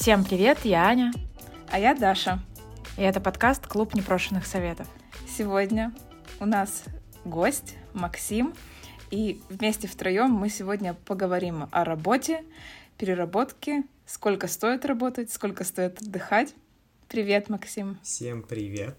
Всем привет, я Аня. А я Даша. И это подкаст «Клуб непрошенных советов». Сегодня у нас гость Максим, и вместе втроем мы сегодня поговорим о работе, переработке, сколько стоит работать, сколько стоит отдыхать. Привет, Максим. Всем привет.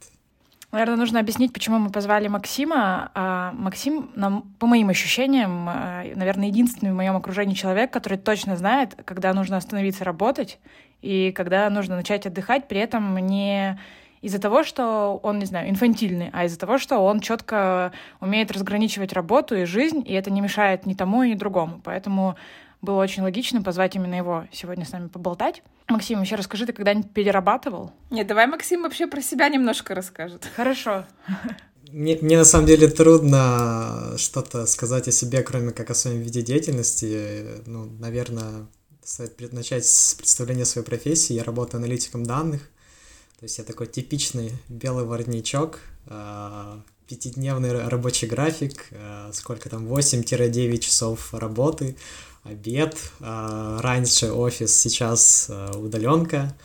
Наверное, нужно объяснить, почему мы позвали Максима. А Максим, нам, по моим ощущениям, э, наверное, единственный в моем окружении человек, который точно знает, когда нужно остановиться работать и когда нужно начать отдыхать, при этом не из-за того, что он, не знаю, инфантильный, а из-за того, что он четко умеет разграничивать работу и жизнь, и это не мешает ни тому, ни другому. Поэтому было очень логично позвать именно его сегодня с нами поболтать. Максим, вообще расскажи, ты когда-нибудь перерабатывал? Нет, давай Максим вообще про себя немножко расскажет. Хорошо. Мне, мне на самом деле трудно что-то сказать о себе, кроме как о своем виде деятельности. Ну, наверное, стоит начать с представления своей профессии. Я работаю аналитиком данных. То есть я такой типичный белый воротничок, а, пятидневный рабочий график, а, сколько там, 8-9 часов работы, обед, а, раньше офис, сейчас а, удаленка,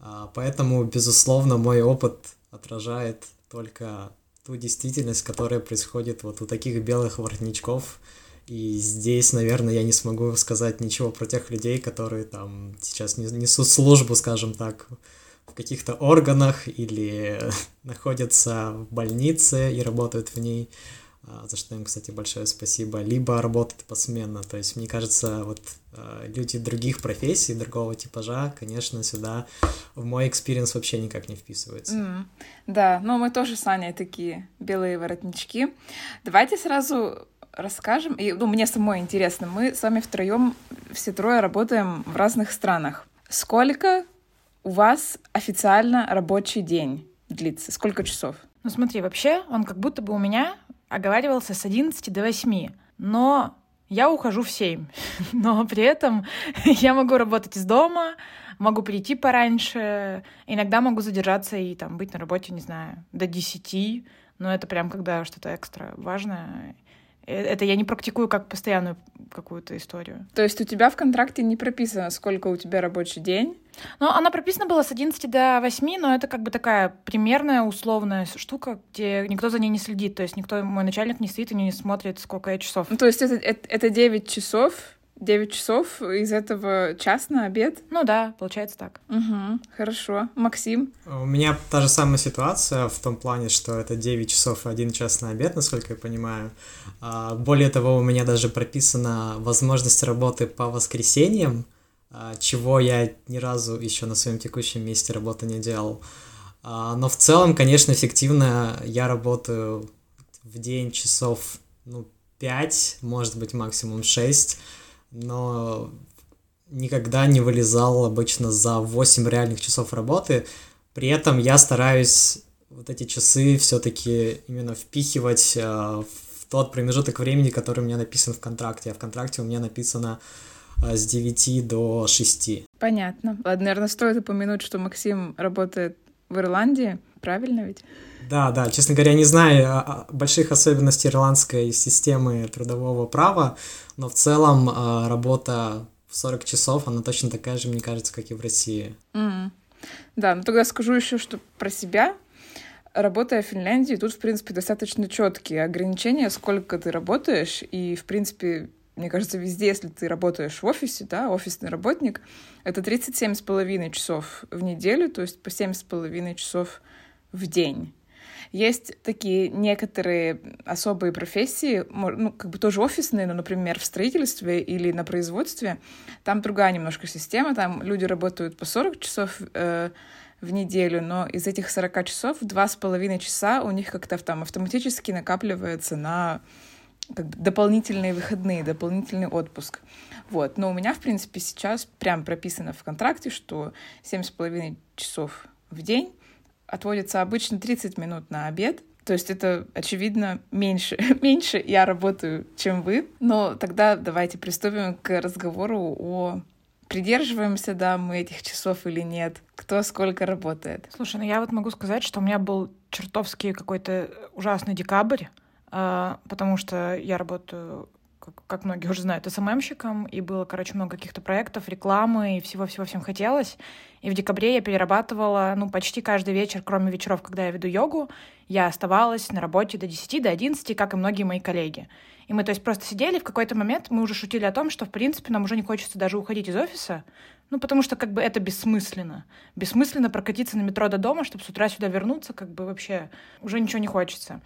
а, поэтому, безусловно, мой опыт отражает только ту действительность, которая происходит вот у таких белых воротничков, и здесь, наверное, я не смогу сказать ничего про тех людей, которые там сейчас несут службу, скажем так, в каких-то органах или находятся в больнице и работают в ней. А, за что им, кстати, большое спасибо, либо работать посменно. То есть, мне кажется, вот а, люди других профессий, другого типажа, конечно, сюда в мой experience вообще никак не вписываются. Мм, да, но мы тоже с Аней такие белые воротнички. Давайте сразу расскажем, и ну, мне самой интересно, мы с вами втроем все трое работаем в разных странах. Сколько у вас официально рабочий день длится? Сколько часов? Ну смотри, вообще он как будто бы у меня оговаривался с 11 до 8, но я ухожу в 7. Но при этом я могу работать из дома, могу прийти пораньше, иногда могу задержаться и там быть на работе, не знаю, до 10, но это прям когда что-то экстра важное. Э, это я не практикую как постоянную какую-то историю. То есть у тебя в контракте не прописано, сколько у тебя рабочий день? Ну, она прописана была с 11 до 8, но это как бы такая примерная, условная штука, где никто за ней не следит. То есть никто, мой начальник не стоит и не смотрит, сколько я часов. Ну, то есть это, это, это 9 часов, 9 часов, из этого час на обед? Ну да, получается так. Угу, хорошо. Максим? У меня та же самая ситуация в том плане, что это 9 часов и 1 час на обед, насколько я понимаю. А, более того, у меня даже прописана возможность работы по воскресеньям, чего я ни разу еще на своем текущем месте работы не делал. А, но в целом, конечно, эффективно я работаю в день часов ну, 5, может быть, максимум 6 но никогда не вылезал обычно за 8 реальных часов работы. При этом я стараюсь вот эти часы все-таки именно впихивать э, в тот промежуток времени, который у меня написан в контракте. А в контракте у меня написано с 9 до 6. Понятно. Ладно, наверное, стоит упомянуть, что Максим работает в Ирландии. Правильно ведь? Да, да, честно говоря, не знаю больших особенностей ирландской системы трудового права, но в целом а, работа в 40 часов, она точно такая же, мне кажется, как и в России. Mm. Да, ну тогда скажу еще, что про себя. Работая в Финляндии, тут, в принципе, достаточно четкие ограничения, сколько ты работаешь, и, в принципе, мне кажется, везде, если ты работаешь в офисе, да, офисный работник, это 37,5 часов в неделю, то есть по 7,5 часов в день. Есть такие некоторые особые профессии, ну, как бы тоже офисные, но, например, в строительстве или на производстве, там другая немножко система, там люди работают по 40 часов э, в неделю, но из этих 40 часов два с половиной часа у них как-то там автоматически накапливается на как бы дополнительные выходные, дополнительный отпуск. Вот. Но у меня, в принципе, сейчас прям прописано в контракте, что семь с половиной часов в день отводится обычно 30 минут на обед. То есть это, очевидно, меньше, меньше я работаю, чем вы. Но тогда давайте приступим к разговору о придерживаемся, да, мы этих часов или нет, кто сколько работает. Слушай, ну я вот могу сказать, что у меня был чертовски какой-то ужасный декабрь, потому что я работаю как, как многие уже знают, СММщиком, и было, короче, много каких-то проектов, рекламы, и всего-всего всем хотелось. И в декабре я перерабатывала, ну, почти каждый вечер, кроме вечеров, когда я веду йогу, я оставалась на работе до 10, до 11, как и многие мои коллеги. И мы, то есть, просто сидели, в какой-то момент мы уже шутили о том, что, в принципе, нам уже не хочется даже уходить из офиса, ну, потому что, как бы, это бессмысленно. Бессмысленно прокатиться на метро до дома, чтобы с утра сюда вернуться, как бы, вообще уже ничего не хочется.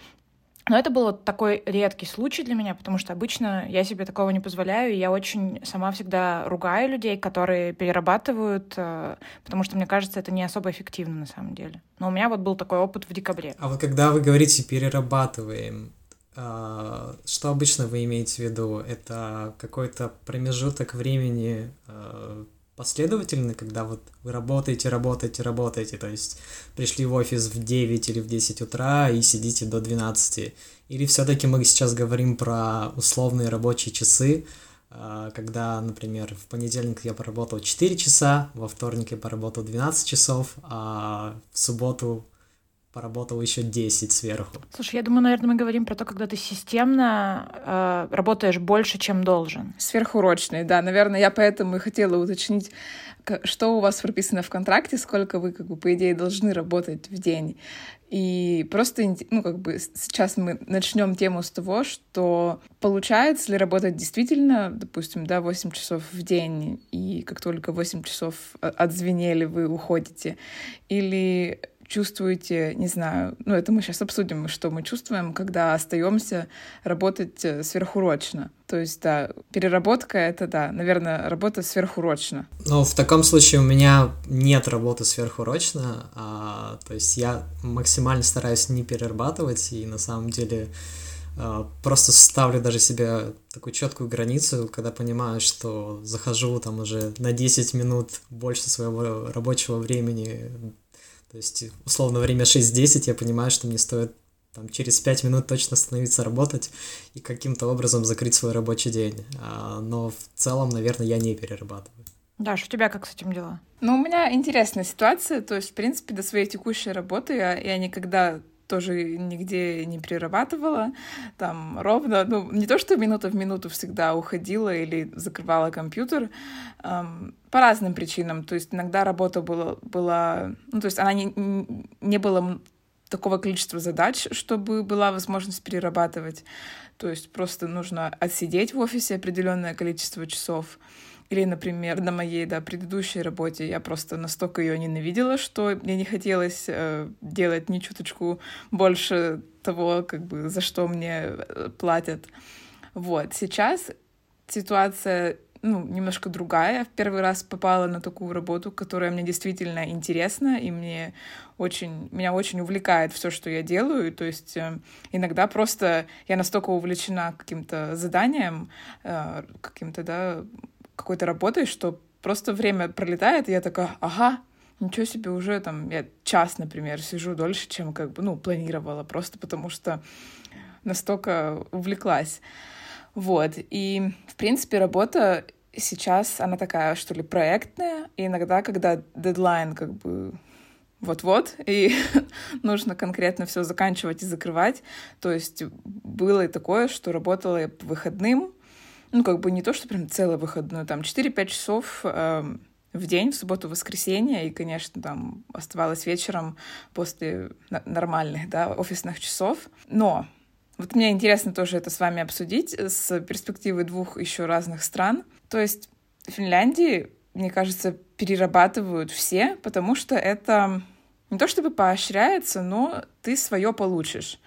Но это был вот такой редкий случай для меня, потому что обычно я себе такого не позволяю, и я очень сама всегда ругаю людей, которые перерабатывают, э, потому что мне кажется, это не особо эффективно на самом деле. Но у меня вот был такой опыт в декабре. А вот когда вы говорите «перерабатываем», э, что обычно вы имеете в виду? Это какой-то промежуток времени э, последовательны, когда вот вы работаете, работаете, работаете, то есть пришли в офис в 9 или в 10 утра и сидите до 12. Или все-таки мы сейчас говорим про условные рабочие часы, а, когда, например, в понедельник я поработал 4 часа, во вторник я поработал 12 часов, а в субботу поработал еще 10 сверху. Слушай, я думаю, наверное, мы говорим про то, когда ты системно э, работаешь больше, чем должен. Сверхурочный, да. Наверное, я поэтому и хотела уточнить, что у вас прописано в контракте, сколько вы, как бы, по идее, должны работать в день. И просто, ну, как бы сейчас мы начнем тему с того, что получается ли работать действительно, допустим, да, 8 часов в день, и как только 8 часов отзвенели, вы уходите, или чувствуете, не знаю, ну это мы сейчас обсудим, что мы чувствуем, когда остаемся работать э, сверхурочно. То есть, да, переработка — это, да, наверное, работа сверхурочно. Ну, в таком случае у меня нет работы сверхурочно, а, то есть я максимально стараюсь не перерабатывать, и на самом деле а, просто ставлю даже себе такую четкую границу, когда понимаю, что захожу там уже на 10 минут больше своего рабочего времени то есть, условно, время 6-10, я понимаю, что мне стоит там, через 5 минут точно остановиться работать и каким-то образом закрыть свой рабочий день. А, но в целом, наверное, я не перерабатываю. Даш, у тебя как с этим дела? Ну, у меня интересная ситуация. То есть, в принципе, до своей текущей работы я, я никогда тоже нигде не перерабатывала, там ровно, ну, не то, что минута в минуту всегда уходила или закрывала компьютер, эм, по разным причинам, то есть иногда работа была, была ну, то есть она не, не было такого количества задач, чтобы была возможность перерабатывать, то есть просто нужно отсидеть в офисе определенное количество часов, или, например, на моей да, предыдущей работе я просто настолько ее ненавидела, что мне не хотелось э, делать ни чуточку больше того, как бы, за что мне э, платят. Вот. Сейчас ситуация ну, немножко другая. В первый раз попала на такую работу, которая мне действительно интересна, и мне очень, меня очень увлекает все, что я делаю. То есть э, иногда просто я настолько увлечена каким-то заданием, э, каким-то, да, какой-то работой, что просто время пролетает, и я такая, ага, ничего себе, уже там я час, например, сижу дольше, чем как бы, ну, планировала, просто потому что настолько увлеклась. Вот, и, в принципе, работа сейчас, она такая, что ли, проектная, и иногда, когда дедлайн как бы вот-вот, и нужно конкретно все заканчивать и закрывать. То есть было и такое, что работала я по выходным, ну, как бы не то, что прям целый выходной, там 4-5 часов э, в день, в субботу-воскресенье, и, конечно, там оставалось вечером после нормальных, да, офисных часов. Но вот мне интересно тоже это с вами обсудить с перспективы двух еще разных стран. То есть в Финляндии, мне кажется, перерабатывают все, потому что это не то чтобы поощряется, но ты свое получишь.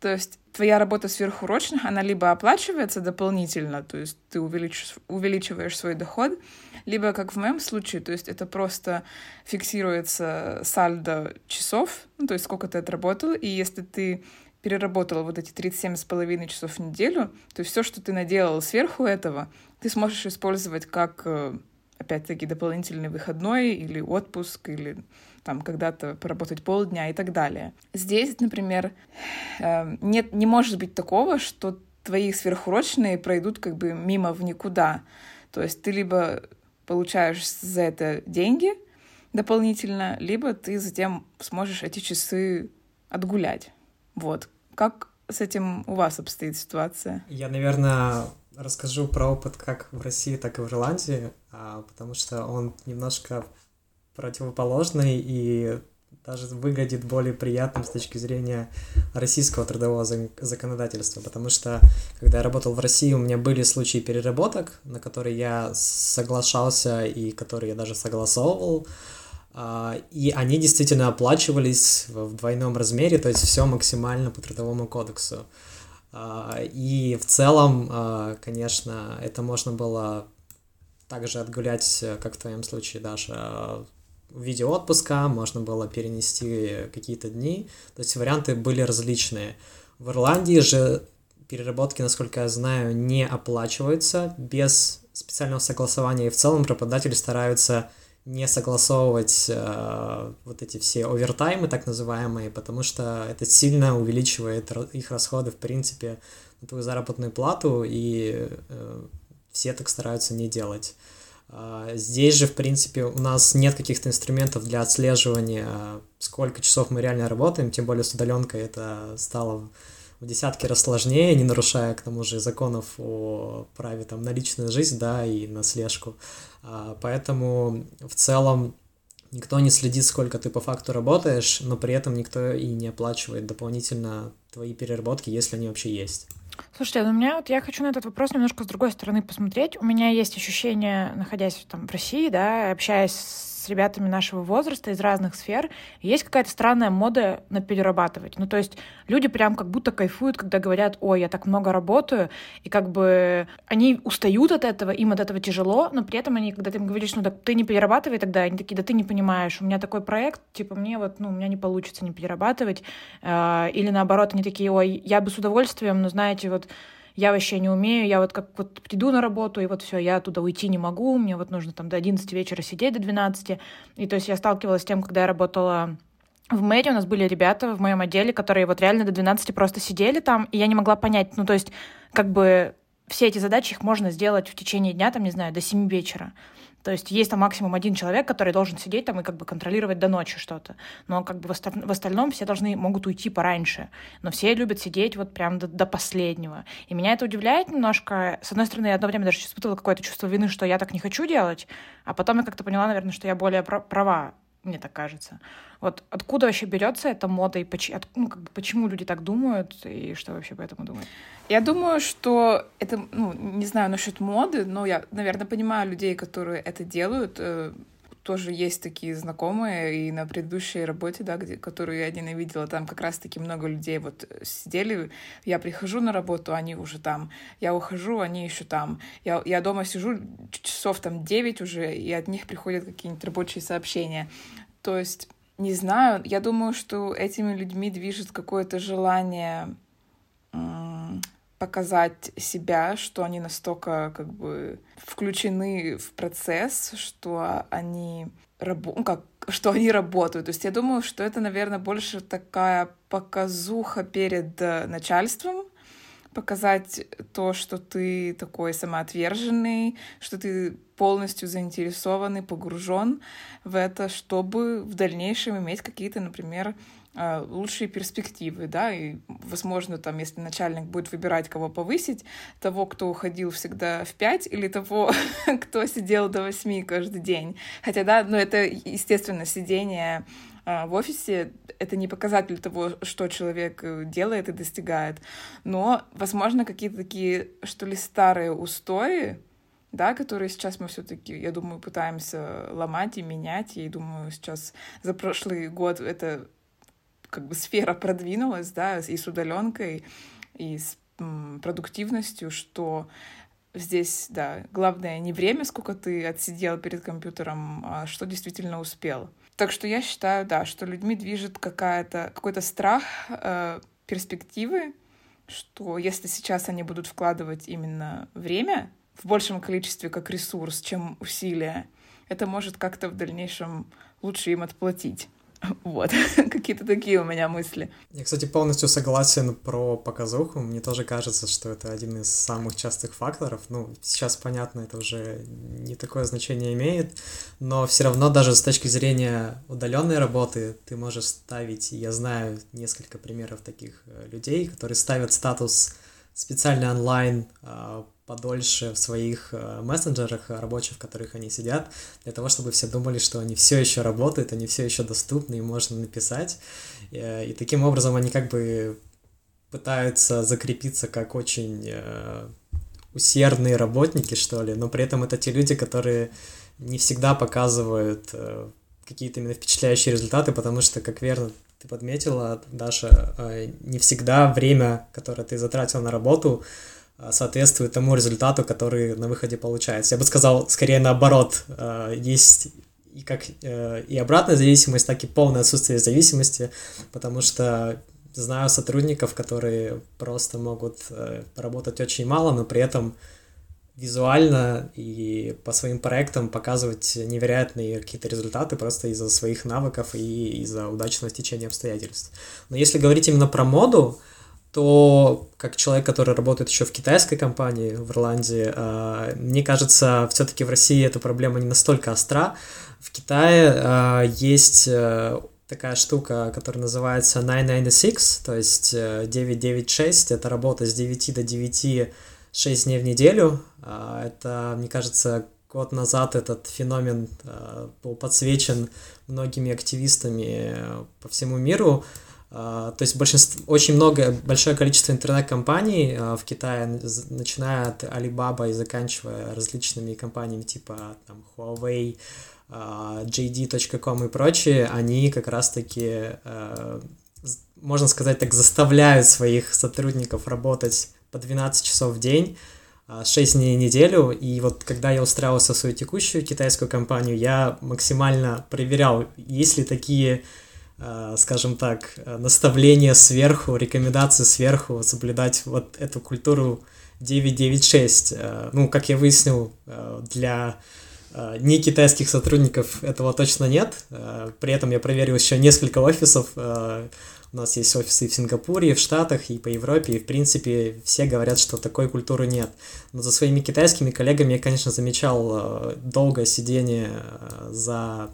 То есть твоя работа сверхурочных, она либо оплачивается дополнительно, то есть ты увеличиваешь, увеличиваешь свой доход, либо, как в моем случае, то есть это просто фиксируется сальдо часов, ну, то есть сколько ты отработал, и если ты переработал вот эти 37,5 часов в неделю, то все, что ты наделал сверху этого, ты сможешь использовать как, э, опять-таки, дополнительный выходной или отпуск, или там когда-то поработать полдня и так далее. Здесь, например, эм, нет, не может быть такого, что твои сверхурочные пройдут как бы мимо в никуда. То есть ты либо получаешь за это деньги дополнительно, либо ты затем сможешь эти часы отгулять. Вот. Как с этим у вас обстоит ситуация? Я, наверное, расскажу про опыт как в России, так и в Ирландии, а, потому что он немножко противоположный и даже выглядит более приятным с точки зрения российского трудового законодательства, потому что когда я работал в России, у меня были случаи переработок, на которые я соглашался и которые я даже согласовывал, а, и они действительно оплачивались в двойном размере, то есть все максимально по трудовому кодексу. А, и в целом, а, конечно, это можно было также отгулять, как в твоем случае, даже в виде отпуска, можно было перенести какие-то дни, то есть варианты были различные. В Ирландии же переработки, насколько я знаю, не оплачиваются без специального согласования, и в целом работодатели стараются не согласовывать э, вот эти все овертаймы, так называемые, потому что это сильно увеличивает их расходы, в принципе, на твою заработную плату, и э, все так стараются не делать. Э, здесь же, в принципе, у нас нет каких-то инструментов для отслеживания, сколько часов мы реально работаем, тем более с удаленкой это стало в десятки раз сложнее, не нарушая, к тому же, законов о праве там, на личную жизнь, да, и на слежку. А, поэтому в целом никто не следит, сколько ты по факту работаешь, но при этом никто и не оплачивает дополнительно твои переработки, если они вообще есть. Слушайте, ну у меня вот я хочу на этот вопрос немножко с другой стороны посмотреть. У меня есть ощущение, находясь там в России, да, общаясь с с ребятами нашего возраста из разных сфер, есть какая-то странная мода на перерабатывать. Ну, то есть люди прям как будто кайфуют, когда говорят, ой, я так много работаю, и как бы они устают от этого, им от этого тяжело, но при этом они, когда ты им говоришь, ну, так ты не перерабатывай тогда, они такие, да ты не понимаешь, у меня такой проект, типа, мне вот, ну, у меня не получится не перерабатывать, а, или наоборот, они такие, ой, я бы с удовольствием, но знаете, вот я вообще не умею, я вот как вот приду на работу, и вот все, я оттуда уйти не могу, мне вот нужно там до 11 вечера сидеть, до 12. И то есть я сталкивалась с тем, когда я работала в мэрии у нас были ребята в моем отделе, которые вот реально до 12 просто сидели там, и я не могла понять, ну, то есть, как бы все эти задачи их можно сделать в течение дня, там, не знаю, до 7 вечера. То есть есть там максимум один человек, который должен сидеть там и как бы контролировать до ночи что-то. Но как бы в, осталь... в остальном все должны могут уйти пораньше. Но все любят сидеть вот прям до, до последнего. И меня это удивляет немножко. С одной стороны, я одно время даже испытывала какое-то чувство вины, что я так не хочу делать, а потом я как-то поняла, наверное, что я более права мне так кажется. Вот откуда вообще берется эта мода и поч- от, ну, как бы, почему люди так думают и что вообще по этому думают? Я думаю, что это, ну, не знаю насчет моды, но я, наверное, понимаю людей, которые это делают. Э, тоже есть такие знакомые, и на предыдущей работе, да, где, которую я ненавидела, там как раз-таки много людей вот сидели, я прихожу на работу, они уже там, я ухожу, они еще там, я, я дома сижу часов там 9 уже, и от них приходят какие-нибудь рабочие сообщения. То есть, не знаю, я думаю, что этими людьми движет какое-то желание показать себя, что они настолько как бы включены в процесс, что они рабо- ну, как, что они работают. То есть я думаю, что это, наверное, больше такая показуха перед э, начальством, показать то, что ты такой самоотверженный, что ты полностью заинтересованный, погружен в это, чтобы в дальнейшем иметь какие-то, например, лучшие перспективы, да, и, возможно, там, если начальник будет выбирать, кого повысить, того, кто уходил всегда в пять, или того, кто сидел до восьми каждый день. Хотя, да, ну, это, естественно, сидение а, в офисе — это не показатель того, что человек э, делает и достигает, но, возможно, какие-то такие, что ли, старые устои, да, которые сейчас мы все-таки, я думаю, пытаемся ломать и менять. И думаю, сейчас за прошлый год это как бы сфера продвинулась, да, и с удаленкой, и с продуктивностью, что здесь, да, главное не время, сколько ты отсидел перед компьютером, а что действительно успел. Так что я считаю, да, что людьми движет какая-то, какой-то страх э, перспективы, что если сейчас они будут вкладывать именно время в большем количестве как ресурс, чем усилия, это может как-то в дальнейшем лучше им отплатить. Вот, какие-то такие у меня мысли. Я, кстати, полностью согласен про показуху. Мне тоже кажется, что это один из самых частых факторов. Ну, сейчас, понятно, это уже не такое значение имеет, но все равно даже с точки зрения удаленной работы ты можешь ставить, я знаю несколько примеров таких э, людей, которые ставят статус специально онлайн а, подольше в своих э, мессенджерах рабочих, в которых они сидят, для того, чтобы все думали, что они все еще работают, они все еще доступны, и можно написать. Э, и таким образом они как бы пытаются закрепиться как очень э, усердные работники, что ли, но при этом это те люди, которые не всегда показывают какие-то именно впечатляющие результаты, потому что, как верно ты подметила, Даша, не всегда время, которое ты затратил на работу, соответствует тому результату, который на выходе получается. Я бы сказал, скорее наоборот, э, есть и как э, и обратная зависимость, так и полное отсутствие зависимости, потому что знаю сотрудников, которые просто могут поработать очень мало, но при этом визуально и по своим проектам показывать невероятные какие-то результаты просто из-за своих навыков и из-за удачного стечения обстоятельств. Но если говорить именно про моду, то как человек, который работает еще в китайской компании в Ирландии, а, мне кажется, все-таки в России эта проблема не настолько остра. В Китае а, есть э, такая штука, которая называется 996, то есть 996, э, это работа с 9 до 9, 6 дней в неделю. А, это, мне кажется, год назад этот феномен был подсвечен многими активистами э, по всему миру. А, то есть большинство, очень много, большое количество интернет-компаний а, в Китае, начиная от Alibaba и заканчивая различными компаниями типа там, Huawei, а, JD.com и прочие, они как раз-таки, можно сказать так, заставляют своих сотрудников работать по 12 часов в день, 6 дней в неделю, и вот когда я устраивался в свою текущую китайскую компанию, я максимально проверял, есть ли такие скажем так, э, наставления сверху, рекомендации сверху, соблюдать вот эту культуру 996. Э, ну, как я выяснил, для не китайских сотрудников этого точно нет. При этом я проверил еще несколько офисов. У нас есть офисы и в Сингапуре, и в Штатах, и по Европе, и в принципе все говорят, что такой культуры нет. Но за своими китайскими коллегами я, конечно, замечал долгое сидение за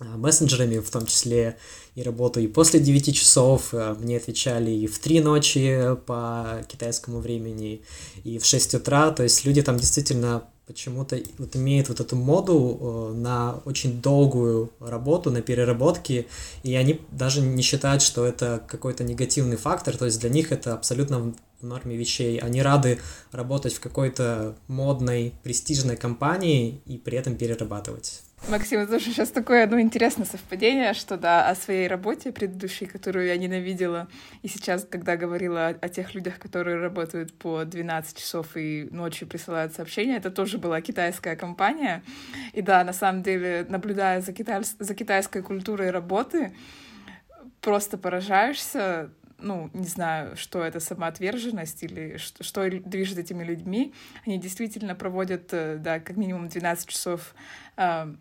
мессенджерами, в том числе и работаю и после 9 часов, э, мне отвечали и в 3 ночи по китайскому времени, и в 6 утра, то есть люди там действительно почему-то вот имеют вот эту моду э, на очень долгую работу, на переработки, и они даже не считают, что это какой-то негативный фактор, то есть для них это абсолютно в норме вещей. Они рады работать в какой-то модной, престижной компании и при этом перерабатывать. Максим, тоже сейчас такое ну, интересное совпадение, что да, о своей работе предыдущей, которую я ненавидела, и сейчас, когда говорила о, о тех людях, которые работают по 12 часов и ночью присылают сообщения, это тоже была китайская компания. И да, на самом деле, наблюдая за, китай, за китайской культурой работы, просто поражаешься ну, не знаю, что это самоотверженность или что, что движет этими людьми. Они действительно проводят, э, да, как минимум 12 часов э,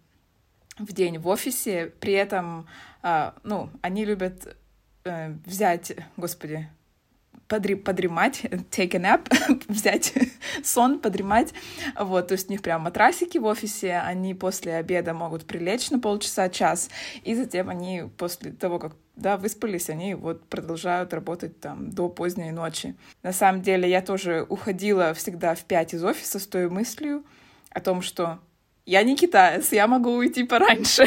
в день в офисе. При этом, э, ну, они любят э, взять, господи, подремать, take a nap, взять сон, подремать. Вот, то есть у них прям матрасики в офисе, они после обеда могут прилечь на полчаса, час, и затем они после того, как да, выспались, они вот продолжают работать там до поздней ночи. На самом деле я тоже уходила всегда в пять из офиса с той мыслью о том, что я не китаец, я могу уйти пораньше.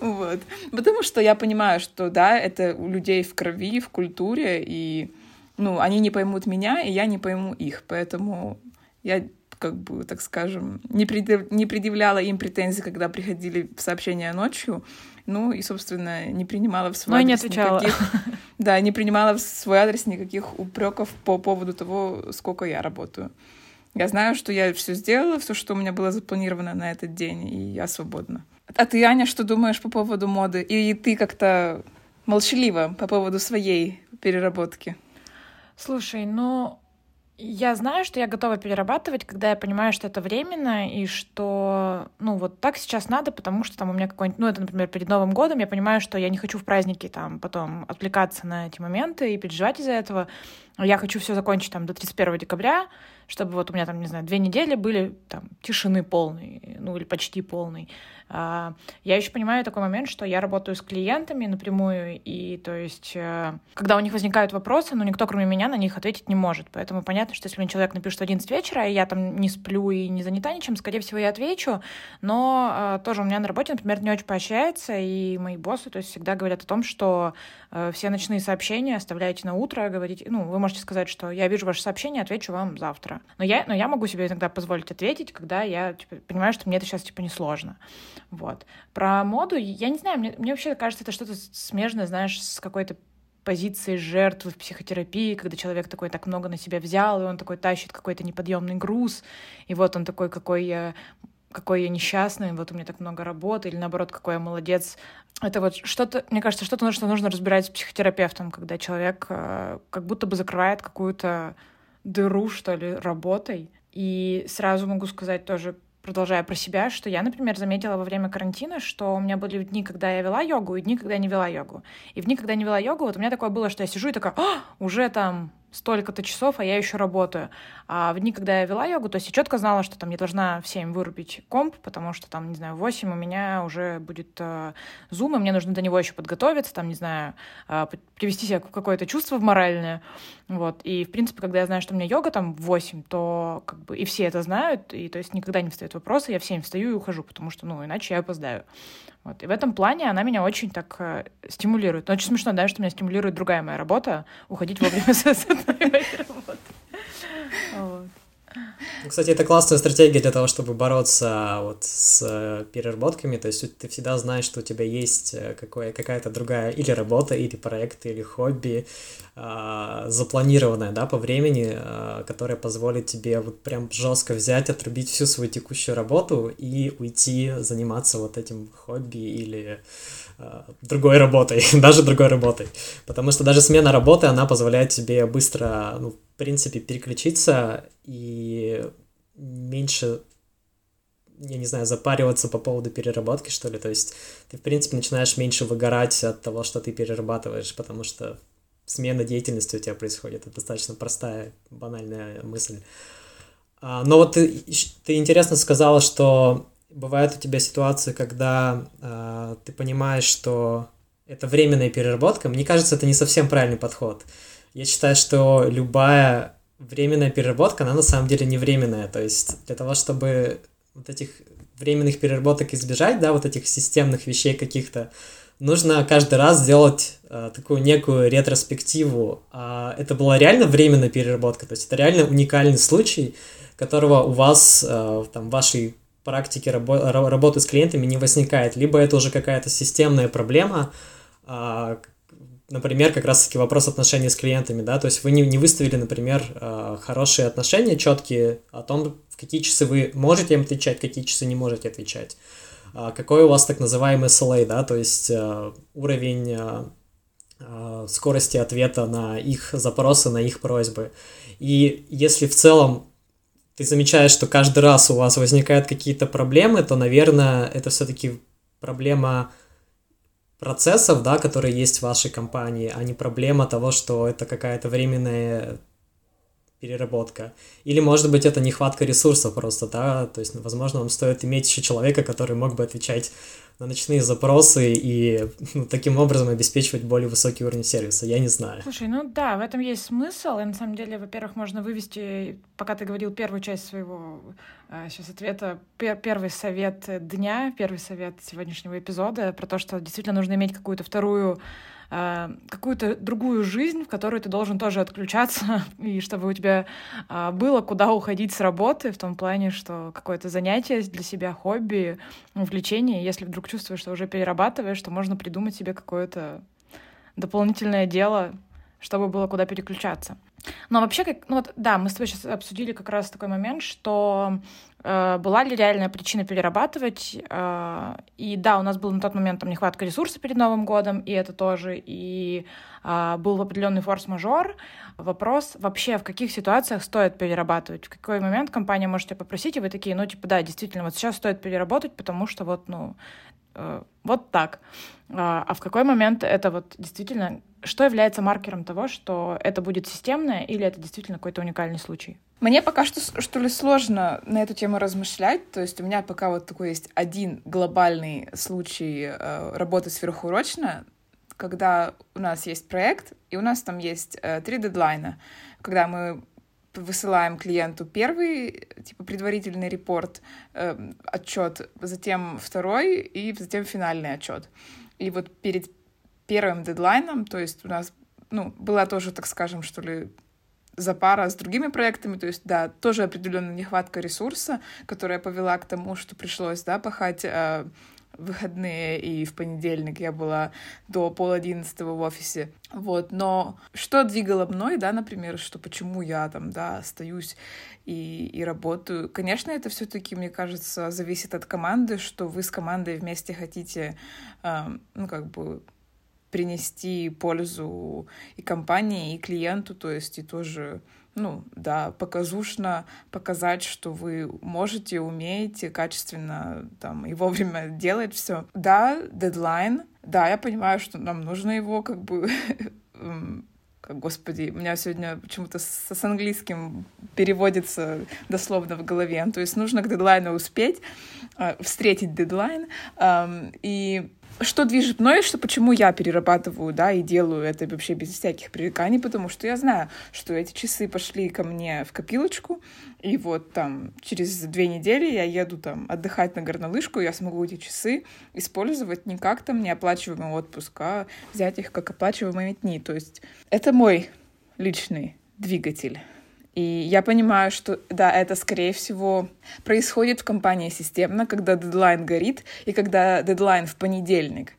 Вот. Потому что я понимаю, что да, это у людей в крови, в культуре, и ну, они не поймут меня, и я не пойму их. Поэтому я как бы, так скажем, не, предъяв... не предъявляла им претензий, когда приходили сообщения ночью, ну и, собственно, не принимала в свой Но адрес не отвечала. никаких... Да, не принимала в свой адрес никаких упреков по поводу того, сколько я работаю. Я знаю, что я все сделала, все, что у меня было запланировано на этот день, и я свободна. А ты, Аня, что думаешь по поводу моды? И ты как-то молчалива по поводу своей переработки? Слушай, ну, Я знаю, что я готова перерабатывать, когда я понимаю, что это временно, и что, ну, вот так сейчас надо, потому что там у меня какой-нибудь, ну, это, например, перед Новым годом, я понимаю, что я не хочу в праздники там потом отвлекаться на эти моменты и переживать из-за этого. Я хочу все закончить там до 31 декабря, чтобы вот у меня там, не знаю, две недели были там тишины полной, ну, или почти полной. А, я еще понимаю такой момент, что я работаю с клиентами напрямую, и то есть, э, когда у них возникают вопросы, ну, никто, кроме меня, на них ответить не может. Поэтому понятно, что если мне человек напишет в 11 вечера, и я там не сплю и не занята ничем, скорее всего, я отвечу, но а, тоже у меня на работе, например, не очень поощряется, и мои боссы, то есть, всегда говорят о том, что э, все ночные сообщения оставляйте на утро, говорите, ну, вы можете сказать, что я вижу ваше сообщение, отвечу вам завтра. Но я, но я могу себе иногда позволить ответить, когда я типа, понимаю, что мне это сейчас типа несложно. Вот. Про моду, я не знаю, мне, мне вообще кажется, это что-то смежное, знаешь, с какой-то позиции жертвы в психотерапии, когда человек такой так много на себя взял, и он такой тащит какой-то неподъемный груз, и вот он такой, какой я какой я несчастный, вот у меня так много работы, или наоборот, какой я молодец. Это вот что-то, мне кажется, что-то, что нужно разбирать с психотерапевтом, когда человек э, как будто бы закрывает какую-то дыру, что ли, работой. И сразу могу сказать тоже продолжая про себя, что я, например, заметила во время карантина, что у меня были дни, когда я вела йогу, и дни, когда я не вела йогу. И в дни, когда я не вела йогу, вот у меня такое было, что я сижу и такая, а, уже там столько-то часов, а я еще работаю. А в дни, когда я вела йогу, то есть я четко знала, что там я должна в 7 вырубить комп, потому что там, не знаю, в 8 у меня уже будет э, зум, и мне нужно до него еще подготовиться, там, не знаю, э, привести себя в какое-то чувство в моральное. Вот. И, в принципе, когда я знаю, что у меня йога там в 8, то как бы и все это знают, и то есть никогда не встают вопросы, я в 7 встаю и ухожу, потому что, ну, иначе я опоздаю. Вот. И в этом плане она меня очень так э, стимулирует. Но очень смешно, да, что меня стимулирует другая моя работа, уходить вовремя с одной работы. Кстати, это классная стратегия для того, чтобы бороться вот с э, переработками. То есть ты всегда знаешь, что у тебя есть э, какое, какая-то другая или работа, или проект, или хобби, э, запланированная, да, по времени, э, которая позволит тебе вот прям жестко взять, отрубить всю свою текущую работу и уйти заниматься вот этим хобби или другой работой, даже другой работой. Потому что даже смена работы, она позволяет тебе быстро, ну, принципе, переключиться и меньше, я не знаю, запариваться по поводу переработки, что ли. То есть ты, в принципе, начинаешь меньше выгорать от того, что ты перерабатываешь, потому что смена деятельности у тебя происходит. Это достаточно простая, банальная мысль. А, но вот ты, ты интересно сказала, что бывают у тебя ситуации, когда э, ты понимаешь, что это временная переработка. Мне кажется, это не совсем правильный подход. Я считаю, что любая временная переработка, она на самом деле не временная. То есть для того, чтобы вот этих временных переработок избежать, да, вот этих системных вещей каких-то, нужно каждый раз сделать э, такую некую ретроспективу. А это была реально временная переработка, то есть это реально уникальный случай, которого у вас э, там в вашей практике рабо- работы с клиентами не возникает. Либо это уже какая-то системная проблема, э, например, как раз-таки вопрос отношений с клиентами, да, то есть вы не, не выставили, например, э, хорошие отношения, четкие о том, в какие часы вы можете им отвечать, какие часы не можете отвечать. А какой у вас так называемый SLA, да, то есть э, уровень э, скорости ответа на их запросы, на их просьбы. И если в целом ты замечаешь, что каждый раз у вас возникают какие-то проблемы, то, наверное, это все-таки проблема процессов, да, которые есть в вашей компании, а не проблема того, что это какая-то временная переработка. Или, может быть, это нехватка ресурсов просто, да, то есть, возможно, вам стоит иметь еще человека, который мог бы отвечать на ночные запросы и ну, таким образом обеспечивать более высокий уровень сервиса. Я не знаю. Слушай, ну да, в этом есть смысл. И на самом деле, во-первых, можно вывести, пока ты говорил первую часть своего э, сейчас ответа, пер первый совет дня, первый совет сегодняшнего эпизода про то, что действительно нужно иметь какую-то вторую Э, какую-то другую жизнь, в которой ты должен тоже отключаться, и чтобы у тебя э, было куда уходить с работы, в том плане, что какое-то занятие для себя, хобби, увлечение. Если вдруг чувствуешь, что уже перерабатываешь, то можно придумать себе какое-то дополнительное дело, чтобы было куда переключаться. Но вообще, как, ну вот, да, мы с тобой сейчас обсудили как раз такой момент, что э, была ли реальная причина перерабатывать. Э, и да, у нас был на тот момент там нехватка ресурса перед Новым годом, и это тоже, и э, был определенный форс-мажор. Вопрос вообще, в каких ситуациях стоит перерабатывать, в какой момент компания может тебя попросить, и вы такие, ну, типа, да, действительно, вот сейчас стоит переработать, потому что вот, ну, э, вот так. А, а в какой момент это вот действительно что является маркером того, что это будет системное или это действительно какой-то уникальный случай? Мне пока что, что ли, сложно на эту тему размышлять. То есть у меня пока вот такой есть один глобальный случай э, работы сверхурочно, когда у нас есть проект, и у нас там есть э, три дедлайна. Когда мы высылаем клиенту первый, типа, предварительный репорт, э, отчет, затем второй и затем финальный отчет. И вот перед первым дедлайном, то есть у нас, ну, была тоже, так скажем, что ли, запара с другими проектами, то есть, да, тоже определенная нехватка ресурса, которая повела к тому, что пришлось, да, пахать э, выходные, и в понедельник я была до пол одиннадцатого в офисе, вот, но что двигало мной, да, например, что почему я там, да, остаюсь и, и работаю, конечно, это все таки мне кажется, зависит от команды, что вы с командой вместе хотите, э, ну, как бы принести пользу и компании, и клиенту, то есть и тоже, ну, да, показушно показать, что вы можете, умеете качественно там и вовремя делать все. Да, дедлайн, да, я понимаю, что нам нужно его как бы господи, у меня сегодня почему-то с, с английским переводится дословно в голове. То есть нужно к дедлайну успеть, э, встретить дедлайн. И что движет мной, что почему я перерабатываю, да, и делаю это вообще без всяких пререканий, потому что я знаю, что эти часы пошли ко мне в копилочку, и вот там через две недели я еду там отдыхать на горнолыжку, я смогу эти часы использовать не как там неоплачиваемый отпуск, а взять их как оплачиваемые дни. То есть это мой личный двигатель. И я понимаю, что, да, это, скорее всего, происходит в компании системно, когда дедлайн горит и когда дедлайн в понедельник.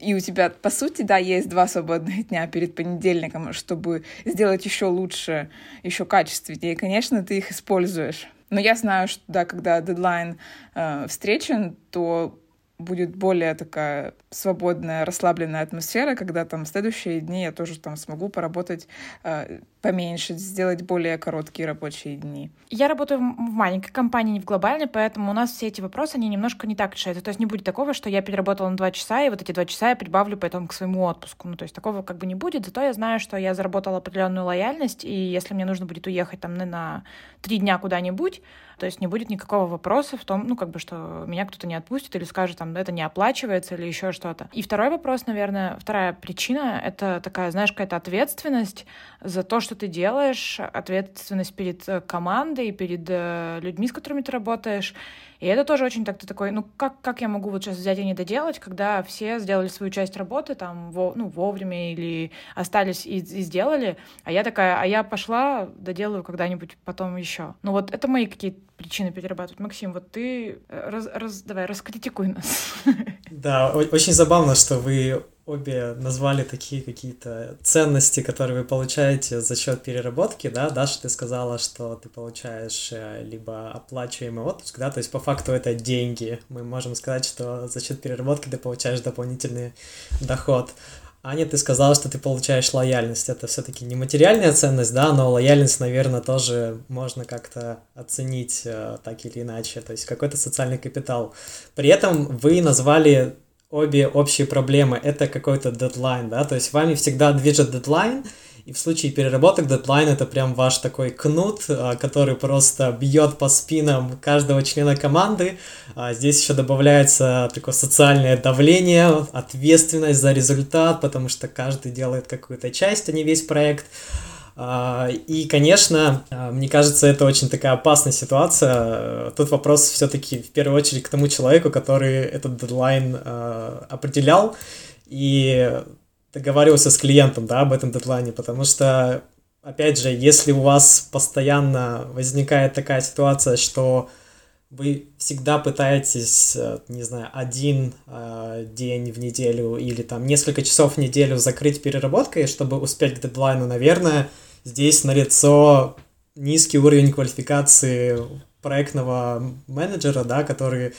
И у тебя, по сути, да, есть два свободных дня перед понедельником, чтобы сделать еще лучше, еще качественнее. И, конечно, ты их используешь. Но я знаю, что, да, когда дедлайн э, встречен, то будет более такая свободная, расслабленная атмосфера, когда там следующие дни я тоже там смогу поработать э, поменьше, сделать более короткие рабочие дни. Я работаю в маленькой компании, не в глобальной, поэтому у нас все эти вопросы, они немножко не так решаются. То есть не будет такого, что я переработала на два часа, и вот эти два часа я прибавлю потом к своему отпуску. Ну, то есть такого как бы не будет, зато я знаю, что я заработала определенную лояльность, и если мне нужно будет уехать там на три дня куда-нибудь, то есть не будет никакого вопроса в том, ну, как бы, что меня кто-то не отпустит или скажет, там, это не оплачивается или еще что-то. И второй вопрос, наверное, вторая причина — это такая, знаешь, какая-то ответственность за то, что ты делаешь, ответственность перед э, командой, перед э, людьми, с которыми ты работаешь. И это тоже очень так ты такой, ну как, как я могу вот сейчас взять и не доделать, когда все сделали свою часть работы там во, ну, вовремя или остались и, и сделали, а я такая, а я пошла, доделаю когда-нибудь потом еще. Ну вот это мои какие-то причины перерабатывать. Максим, вот ты э, раз, раз, давай, раскритикуй нас. Да, очень забавно, что вы обе назвали такие какие-то ценности, которые вы получаете за счет переработки, да, Даша, ты сказала, что ты получаешь э, либо оплачиваемый отпуск, да, то есть по факту это деньги. Мы можем сказать, что за счет переработки ты получаешь дополнительный доход. Аня, ты сказала, что ты получаешь лояльность. Это все-таки не материальная ценность, да, но лояльность, наверное, тоже можно как-то оценить э, так или иначе. То есть какой-то социальный капитал. При этом вы назвали обе общие проблемы. Это какой-то дедлайн, да, то есть вами всегда движет дедлайн, и в случае переработок дедлайн это прям ваш такой кнут, а, который просто бьет по спинам каждого члена команды. А здесь еще добавляется такое социальное давление, ответственность за результат, потому что каждый делает какую-то часть, а не весь проект. А, и, конечно, мне кажется, это очень такая опасная ситуация. Тут вопрос все-таки в первую очередь к тому человеку, который этот дедлайн определял. И договаривался с клиентом, да, об этом дедлайне, потому что, опять же, если у вас постоянно возникает такая ситуация, что вы всегда пытаетесь, э, не знаю, один э, день в неделю или там несколько часов в неделю закрыть переработкой, чтобы успеть к дедлайну, наверное, здесь налицо низкий уровень квалификации проектного менеджера, да, который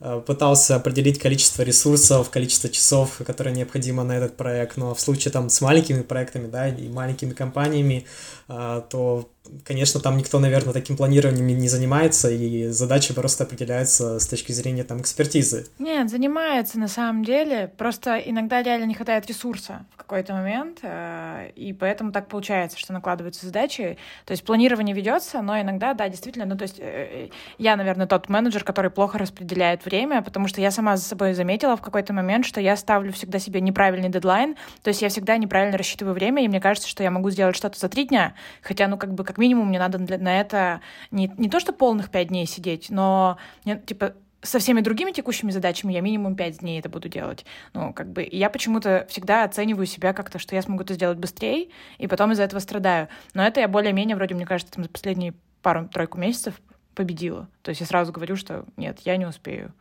Э, пытался определить количество ресурсов, количество часов, которые необходимо на этот проект, но в случае там с маленькими проектами, да, и маленькими компаниями, э, то конечно, там никто, наверное, таким планированием не занимается, и задачи просто определяются с точки зрения там экспертизы. Нет, занимается на самом деле. Просто иногда реально не хватает ресурса в какой-то момент, э, и поэтому так получается, что накладываются задачи. То есть планирование ведется, но иногда, да, действительно, ну то есть э, э, я, наверное, тот менеджер, который плохо распределяет время, потому что я сама за собой заметила в какой-то момент, что я ставлю всегда себе неправильный дедлайн, то есть я всегда неправильно рассчитываю время, и мне кажется, что я могу сделать что-то за три дня, хотя, ну, как бы, как минимум мне надо на это не, не то, что полных пять дней сидеть, но мне, типа со всеми другими текущими задачами я минимум пять дней это буду делать. Ну, как бы, я почему-то всегда оцениваю себя как-то, что я смогу это сделать быстрее, и потом из-за этого страдаю. Но это я более-менее, вроде, мне кажется, там за последние пару-тройку месяцев победила. То есть я сразу говорю, что нет, я не успею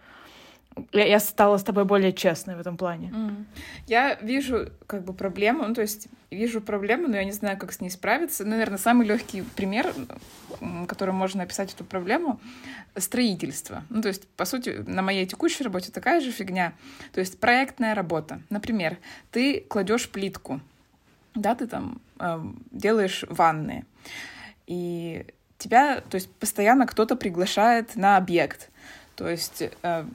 я, стала с тобой более честной в этом плане. Mm. Я вижу как бы проблему, ну то есть вижу проблему, но я не знаю, как с ней справиться. Наверное, самый легкий пример, которым можно описать эту проблему, строительство. Ну то есть, по сути, на моей текущей работе такая же фигня. То есть проектная работа. Например, ты кладешь плитку, да, ты там э, делаешь ванны, и тебя, то есть постоянно кто-то приглашает на объект. То есть э,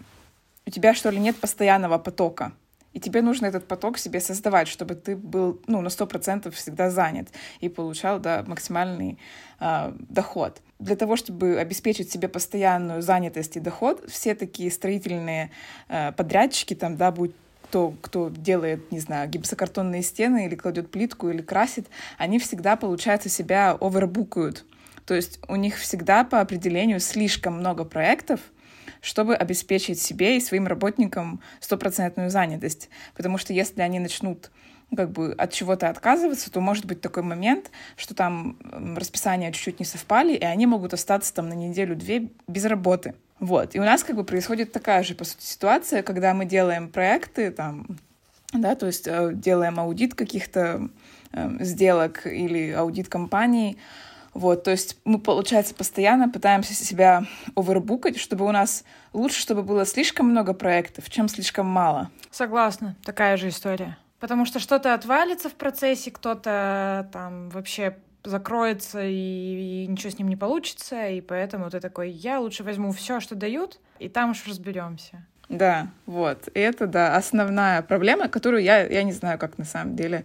у тебя, что ли, нет постоянного потока. И тебе нужно этот поток себе создавать, чтобы ты был ну, на сто процентов всегда занят и получал да, максимальный э, доход. Для того, чтобы обеспечить себе постоянную занятость и доход, все такие строительные э, подрядчики, там, да, будь кто, кто делает, не знаю, гипсокартонные стены или кладет плитку или красит, они всегда, получается, себя овербукают. То есть у них всегда по определению слишком много проектов, чтобы обеспечить себе и своим работникам стопроцентную занятость. Потому что если они начнут ну, как бы от чего-то отказываться, то может быть такой момент, что там расписания чуть-чуть не совпали, и они могут остаться там на неделю-две без работы. Вот. И у нас как бы происходит такая же, по сути, ситуация, когда мы делаем проекты, там, да, то есть э, делаем аудит каких-то э, сделок или аудит компаний, вот, то есть мы, получается, постоянно пытаемся себя овербукать, чтобы у нас лучше, чтобы было слишком много проектов, чем слишком мало. Согласна, такая же история. Потому что что-то отвалится в процессе, кто-то там вообще закроется и, и ничего с ним не получится, и поэтому ты такой, я лучше возьму все, что дают, и там уж разберемся. Да, вот. И это, да, основная проблема, которую я, я не знаю, как на самом деле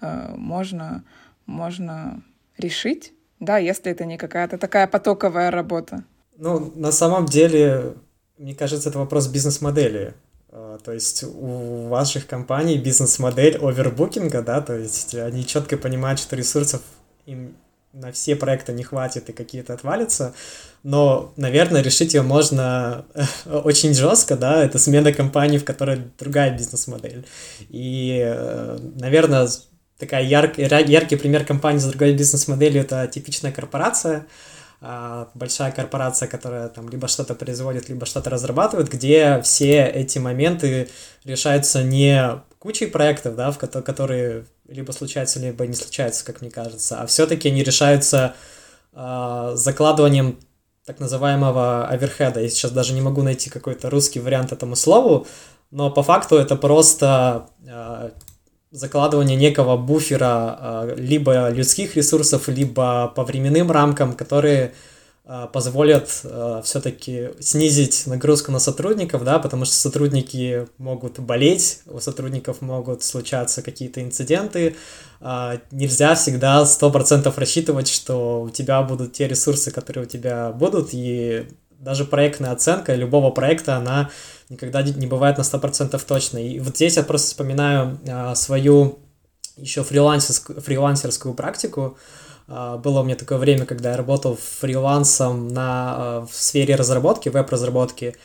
э, можно, можно решить да, если это не какая-то такая потоковая работа. Ну, на самом деле, мне кажется, это вопрос бизнес-модели. А, то есть у ваших компаний бизнес-модель овербукинга, да, то есть они четко понимают, что ресурсов им на все проекты не хватит и какие-то отвалятся, но, наверное, решить ее можно очень жестко, да, это смена компании, в которой другая бизнес-модель. И, э, наверное, такая яркий, яркий пример компании с другой бизнес-моделью — это типичная корпорация, а, большая корпорация, которая там либо что-то производит, либо что-то разрабатывает, где все эти моменты решаются не кучей проектов, да, в которые либо случаются, либо не случаются, как мне кажется, а все-таки они решаются э, закладыванием так называемого оверхеда. Я сейчас даже не могу найти какой-то русский вариант этому слову, но по факту это просто э, закладывание некого буфера а, либо людских ресурсов, либо по временным рамкам, которые а, позволят а, все-таки снизить нагрузку на сотрудников, да, потому что сотрудники могут болеть, у сотрудников могут случаться какие-то инциденты, нельзя всегда 100% рассчитывать, что у тебя будут те ресурсы, которые у тебя будут, и даже проектная оценка любого проекта, она никогда не бывает на 100% точной. И вот здесь я просто вспоминаю а, свою еще фрилансерскую, фрилансерскую практику. А, было у меня такое время, когда я работал фрилансом на, а, в сфере разработки, веб-разработки,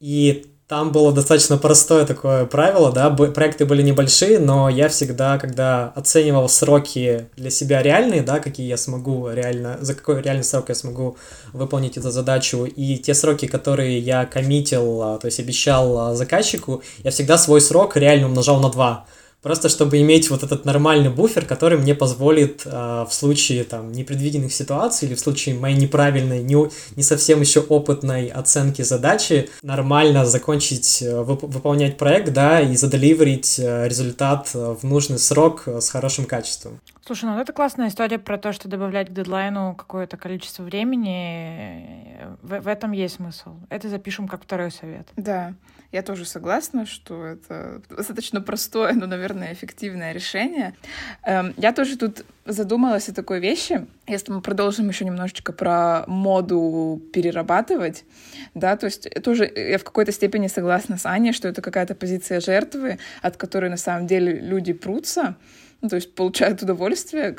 и там было достаточно простое такое правило, да, проекты были небольшие, но я всегда, когда оценивал сроки для себя реальные, да, какие я смогу реально, за какой реальный срок я смогу выполнить эту задачу, и те сроки, которые я коммитил, а, то есть обещал а, заказчику, я всегда свой срок реально умножал на 2. Просто чтобы иметь вот этот нормальный буфер, который мне позволит э, в случае там непредвиденных ситуаций или в случае моей неправильной, не, не совсем еще опытной оценки задачи нормально закончить, э, вып выполнять проект, да, и заделиверить э, результат э, в нужный срок э, с хорошим качеством. Слушай, ну это классная история про то, что добавлять к дедлайну какое-то количество времени. В, в этом есть смысл. Это запишем как второй совет. Да, я тоже согласна, что это достаточно простое, но, наверное, эффективное решение. Эм, я тоже тут задумалась о такой вещи. Если мы продолжим еще немножечко про моду перерабатывать, да, то есть тоже я в какой-то степени согласна с Аней, что это какая-то позиция жертвы, от которой на самом деле люди прутся, ну, то есть получают удовольствие,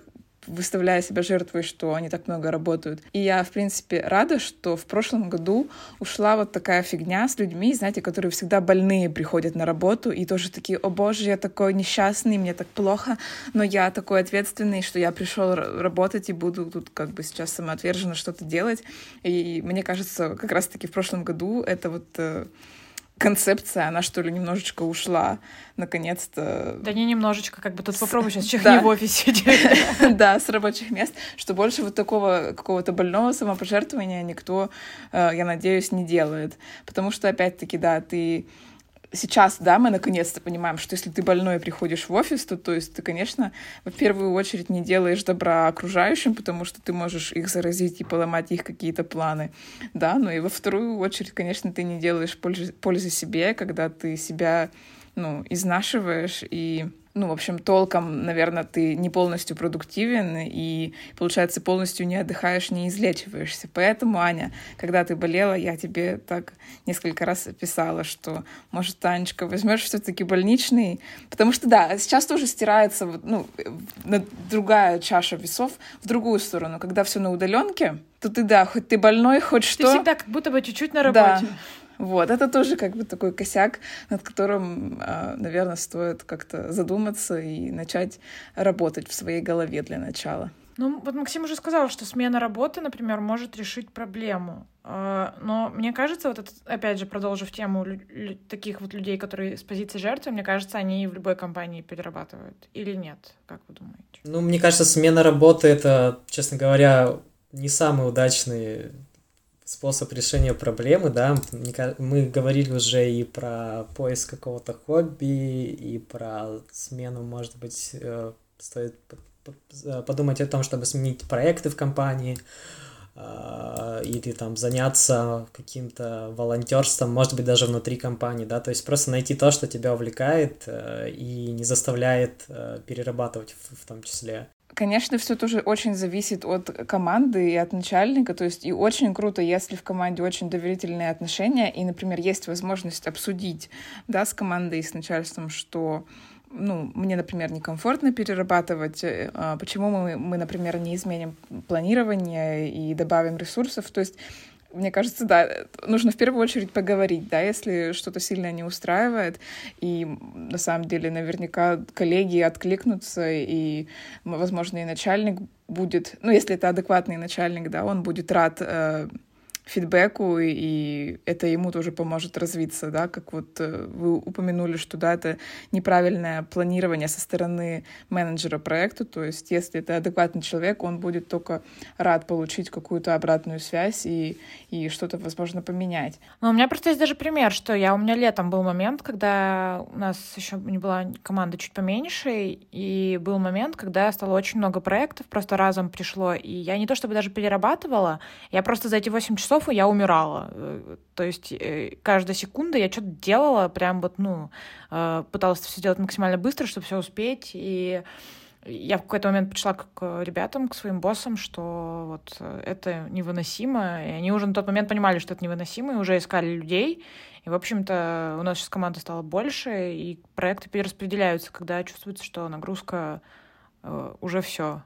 выставляя себя жертвой, что они так много работают. И я, в принципе, рада, что в прошлом году ушла вот такая фигня с людьми, знаете, которые всегда больные приходят на работу и тоже такие, о боже, я такой несчастный, мне так плохо, но я такой ответственный, что я пришел работать и буду тут как бы сейчас самоотверженно что-то делать. И мне кажется, как раз-таки в прошлом году это вот э, концепция, она что ли немножечко ушла, наконец-то. Да не немножечко, как бы тут попробуй сейчас чихни в офисе. Да, с рабочих мест, что больше вот такого какого-то больного самопожертвования никто, э, я надеюсь, не делает. Потому что, опять-таки, да, ты сейчас, да, мы наконец-то понимаем, что если ты больной приходишь в офис, то, то есть ты, конечно, в первую очередь не делаешь добра окружающим, потому что ты можешь их заразить и поломать их какие-то планы, да, но и во вторую очередь, конечно, ты не делаешь пользы, пользы себе, когда ты себя, ну, изнашиваешь и ну, в общем, толком, наверное, ты не полностью продуктивен и, получается, полностью не отдыхаешь, не излечиваешься. Поэтому, Аня, когда ты болела, я тебе так несколько раз писала, что, может, Танечка, возьмешь все-таки больничный, потому что, да, сейчас тоже стирается, ну, другая чаша весов в другую сторону. Когда все на удаленке, то ты, да, хоть ты больной, хоть что. Ты всегда как будто бы чуть-чуть на работе. Да. Вот, это тоже как бы такой косяк, над которым, а, наверное, стоит как-то задуматься и начать работать в своей голове для начала. Ну, вот Максим уже сказал, что смена работы, например, может решить проблему. А, но мне кажется, вот это, опять же, продолжив тему таких вот людей, которые с позиции жертвы, мне кажется, они в любой компании перерабатывают. Или нет? Как вы думаете? Ну, мне кажется, смена работы — это, честно говоря, не самый удачный способ решения проблемы, да, мы говорили уже и про поиск какого-то хобби, и про смену, может быть, э, стоит подумать о том, чтобы сменить проекты в компании, а, или там заняться каким-то волонтерством, может быть, даже внутри компании, да, то есть просто найти то, что тебя увлекает э, и не заставляет э, перерабатывать в том числе. Конечно, все тоже очень зависит от команды и от начальника. То есть и очень круто, если в команде очень доверительные отношения, и, например, есть возможность обсудить да, с командой и с начальством, что ну, мне, например, некомфортно перерабатывать, э, а почему мы, мы, например, не изменим планирование и добавим ресурсов. То есть мне кажется, да, нужно в первую очередь поговорить, да, если что-то сильно не устраивает, и на самом деле наверняка коллеги откликнутся, и, возможно, и начальник будет, ну, если это адекватный начальник, да, он будет рад э, фидбэку, и это ему тоже поможет развиться, да, как вот э, вы упомянули, что, да, это неправильное планирование со стороны менеджера проекта, то есть если это адекватный человек, он будет только рад получить какую-то обратную связь и, и что-то, возможно, поменять. Ну, у меня просто есть даже пример, что я, у меня летом был момент, когда у нас еще не была команда чуть поменьше, и был момент, когда стало очень много проектов, просто разом пришло, и я не то чтобы даже перерабатывала, я просто за эти 8 часов часов, и я умирала. Э, то есть э, каждая секунда я что-то делала, прям вот, ну, э, пыталась все сделать максимально быстро, чтобы все успеть, и я в какой-то момент пришла к ребятам, к своим боссам, что вот это невыносимо, и они уже на тот момент понимали, что это невыносимо, и уже искали людей, и, в общем-то, у нас сейчас команда стала больше, и проекты перераспределяются, когда чувствуется, что нагрузка уже все,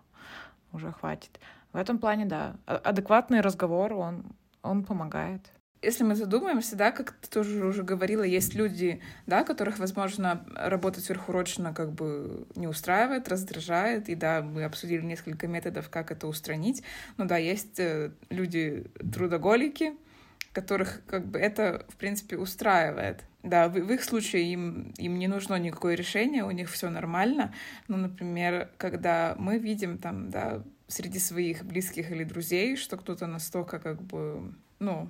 уже хватит. В этом плане, да, адекватный разговор, он он помогает. Если мы задумаемся, да, как ты тоже уже говорила, есть люди, да, которых, возможно, работа сверхурочно как бы не устраивает, раздражает, и да, мы обсудили несколько методов, как это устранить. Но да, есть э, люди трудоголики, которых как бы это, в принципе, устраивает. Да, в, в их случае им, им не нужно никакое решение, у них все нормально. Ну, например, когда мы видим там, да, среди своих близких или друзей, что кто-то настолько как бы, ну,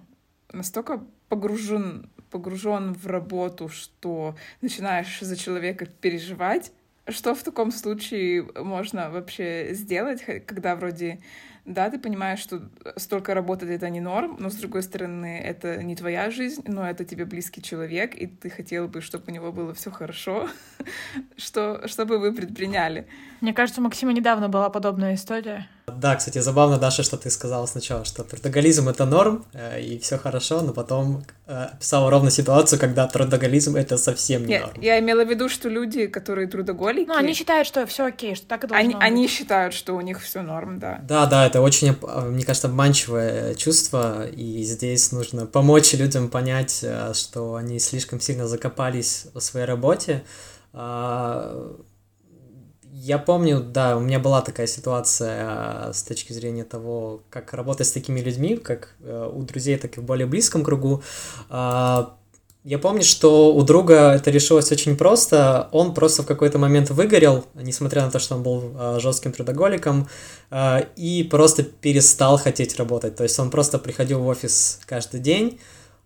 настолько погружен, погружен в работу, что начинаешь за человека переживать, что в таком случае можно вообще сделать, когда вроде да, ты понимаешь, что столько работать это не норм, но с другой стороны, это не твоя жизнь, но это тебе близкий человек, и ты хотел бы, чтобы у него было все хорошо, что, что бы вы предприняли? Мне кажется, у Максима недавно была подобная история. Да, кстати, забавно, Даша, что ты сказала сначала, что трудоголизм — это норм, э, и все хорошо, но потом э, описала ровно ситуацию, когда трудоголизм — это совсем не Нет, норм. Я имела в виду, что люди, которые трудоголики... Ну, они считают, что все окей, что так и должно они, быть. Они считают, что у них все норм, да. Да, да, это очень, э, мне кажется, обманчивое чувство, и здесь нужно помочь людям понять, что они слишком сильно закопались в своей работе, а, я помню, да, у меня была такая ситуация а, с точки зрения того, как работать с такими людьми, как э, у друзей, так и в более близком кругу. А, я помню, что у друга это решилось очень просто. Он просто в какой-то момент выгорел, несмотря на то, что он был а, жестким трудоголиком, и просто перестал хотеть работать. То есть он просто приходил в офис каждый день,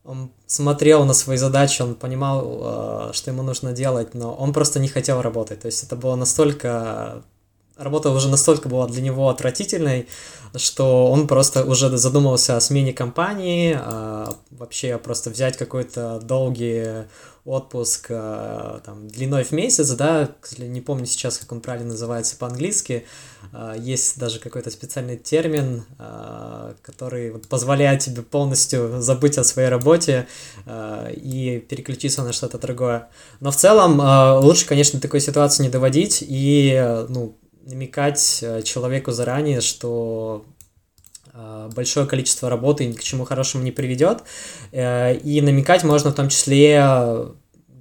он смотрел на свои задачи, он понимал, э, что ему нужно делать, но он просто не хотел работать. То есть это было настолько... Работа уже настолько была для него отвратительной, что он просто уже задумывался о смене компании, а вообще просто взять какой-то долгий отпуск э, там, длиной в месяц, да, не помню сейчас, как он правильно называется по-английски, э, есть даже какой-то специальный термин, э, который позволяет тебе полностью забыть о своей работе и переключиться на что-то другое. Но в целом лучше, конечно, такой ситуации не доводить и ну, намекать человеку заранее, что большое количество работы ни к чему хорошему не приведет. Э, и намекать можно в том числе,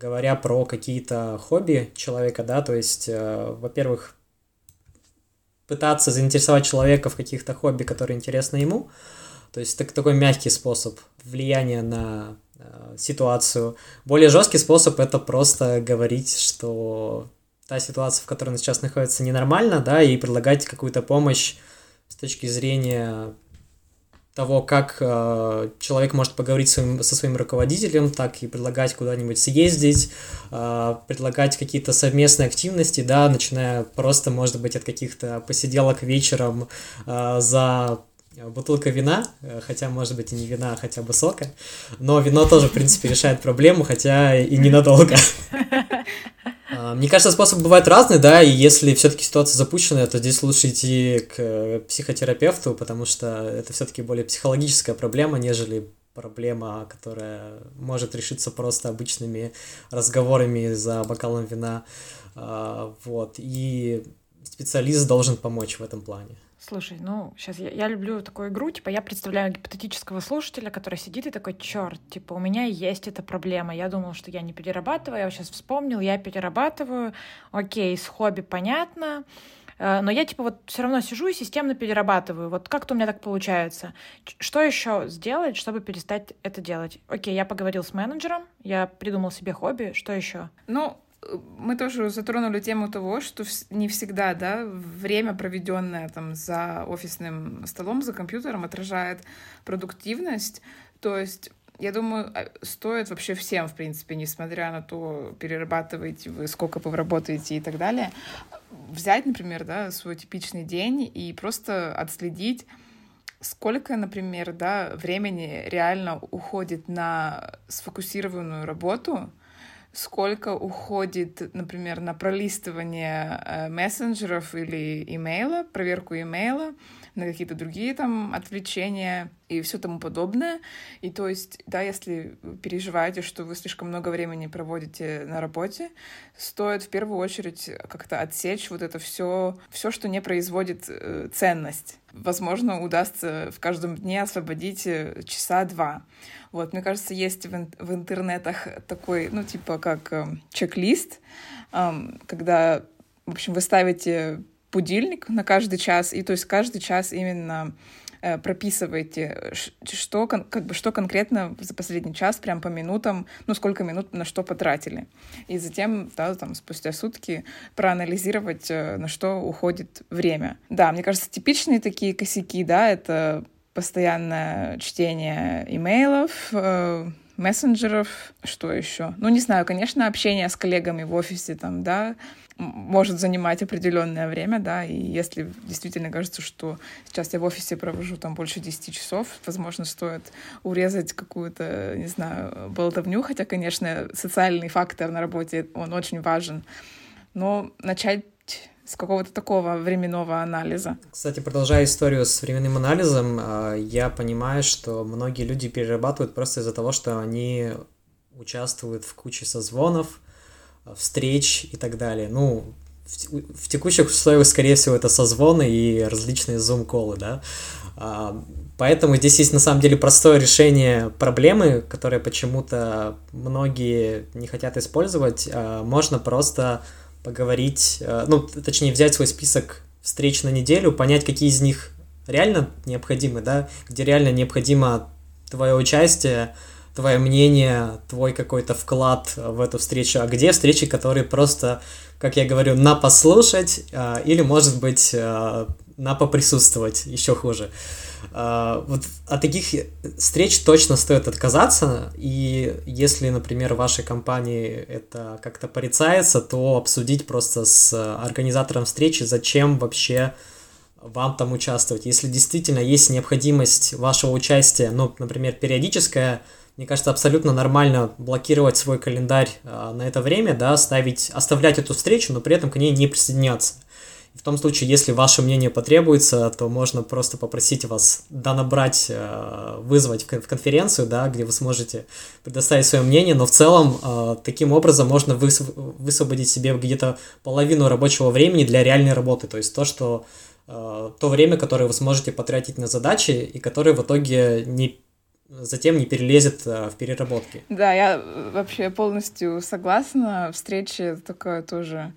говоря про какие-то хобби человека, да, то есть, э, во-первых, пытаться заинтересовать человека в каких-то хобби, которые интересны ему. То есть это такой мягкий способ влияния на э, ситуацию. Более жесткий способ это просто говорить, что та ситуация, в которой он сейчас находится, ненормальна, да, и предлагать какую-то помощь с точки зрения того, как э, человек может поговорить своим, со своим руководителем, так и предлагать куда-нибудь съездить, э, предлагать какие-то совместные активности, да, начиная просто, может быть, от каких-то посиделок вечером э, за бутылка вина, э, хотя, может быть, и не вина, а хотя бы сока, но вино тоже, в принципе, решает проблему, хотя и ненадолго. А, мне кажется, способы бывают разные, да, и если все-таки ситуация запущенная, то здесь лучше идти к психотерапевту, потому что это все-таки более психологическая проблема, нежели проблема, которая может решиться просто обычными разговорами за бокалом вина. А, вот, и специалист должен помочь в этом плане. Слушай, ну, сейчас я, я люблю такую игру, типа, я представляю гипотетического слушателя, который сидит и такой, черт, типа, у меня есть эта проблема. Я думал, что я не перерабатываю, я сейчас вспомнил, я перерабатываю. Окей, с хобби понятно. Э, но я, типа, вот все равно сижу и системно перерабатываю. Вот как-то у меня так получается. Что еще сделать, чтобы перестать это делать? Окей, я поговорил с менеджером, я придумал себе хобби. Что еще? Ну, мы тоже затронули тему того, что не всегда, да, время, проведенное там за офисным столом, за компьютером, отражает продуктивность. То есть я думаю, а, стоит вообще всем, в принципе, несмотря на то, перерабатываете вы, сколько вы работаете и так далее, взять, например, да, свой типичный день и просто отследить, сколько, например, да, времени реально уходит на сфокусированную работу, сколько уходит, например, на пролистывание э, мессенджеров или имейла, проверку имейла, на какие-то другие там отвлечения и все тому подобное. И то есть, да, если переживаете, что вы слишком много времени проводите на работе, стоит в первую очередь как-то отсечь вот это все, все, что не производит э, ценность. Возможно, удастся в каждом дне освободить э, часа два. Вот, мне кажется, есть в, в интернетах такой, ну, типа, как э, чек-лист, э, когда, в общем, вы ставите будильник на каждый час, и то есть каждый час именно э, прописываете, что, как бы, что конкретно за последний час, прям по минутам, ну, сколько минут на что потратили. И затем, да, там, спустя сутки проанализировать, э, на что уходит время. Да, мне кажется, типичные такие косяки, да, это постоянное чтение имейлов, э, мессенджеров, что еще? Ну, не знаю, конечно, общение с коллегами в офисе, там, да, может занимать определенное время, да, и если действительно кажется, что сейчас я в офисе провожу там больше 10 часов, возможно, стоит урезать какую-то, не знаю, болтовню, хотя, конечно, социальный фактор на работе, он очень важен, но начать с какого-то такого временного анализа. Кстати, продолжая историю с временным анализом, а, я понимаю, что многие люди перерабатывают просто из-за того, что они участвуют в куче созвонов, встреч и так далее. Ну, в, в текущих условиях, скорее всего, это созвоны и различные зум-колы, да. А, поэтому здесь есть на самом деле простое решение проблемы, которое почему-то многие не хотят использовать. А, можно просто поговорить, э, ну, точнее, взять свой список встреч на неделю, понять, какие из них реально необходимы, да, где реально необходимо твое участие, твое мнение, твой какой-то вклад в эту встречу, а где встречи, которые просто, как я говорю, на послушать э, или, может быть, э, на поприсутствовать, еще хуже. А, вот от таких встреч точно стоит отказаться, и если, например, в вашей компании это как-то порицается, то обсудить просто с организатором встречи, зачем вообще вам там участвовать. Если действительно есть необходимость вашего участия, ну, например, периодическая, мне кажется, абсолютно нормально блокировать свой календарь а, на это время, да, ставить, оставлять эту встречу, но при этом к ней не присоединяться. В том случае, если ваше мнение потребуется, то можно просто попросить вас да набрать, э, вызвать в конференцию, да, где вы сможете предоставить свое мнение, но в целом э, таким образом можно высвободить себе где-то половину рабочего времени для реальной работы, то есть то, что то время, которое вы сможете потратить на задачи и которое в итоге не затем не перелезет в переработке. Да, я вообще полностью согласна. Встречи такое тоже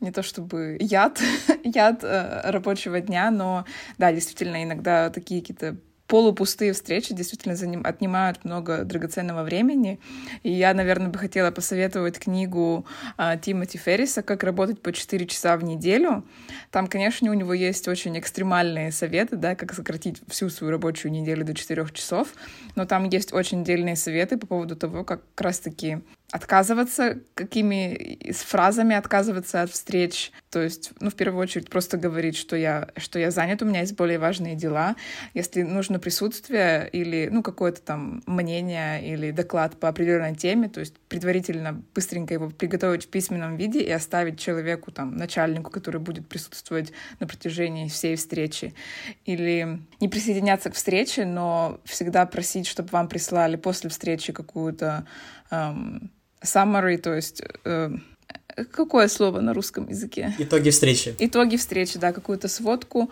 не то чтобы яд, яд э, рабочего дня, но да, действительно, иногда такие какие-то полупустые встречи действительно за ним отнимают много драгоценного времени. И я, наверное, бы хотела посоветовать книгу а, Тимоти Ферриса «Как работать по 4 часа в неделю». Там, конечно, у него есть очень экстремальные советы, да, как сократить всю свою рабочую неделю до 4 часов, но там есть очень дельные советы по поводу того, как как раз-таки отказываться какими фразами отказываться от встреч. То есть, ну, в первую очередь, просто говорить, что я, что я занят, у меня есть более важные дела. Если нужно присутствие или, ну, какое-то там мнение или доклад по определенной теме, то есть предварительно быстренько его приготовить в письменном виде и оставить человеку, там, начальнику, который будет присутствовать на протяжении всей встречи. Или не присоединяться к встрече, но всегда просить, чтобы вам прислали после встречи какую-то эм, summary, то есть э, какое слово на русском языке? Итоги встречи. Итоги встречи, да, какую-то сводку,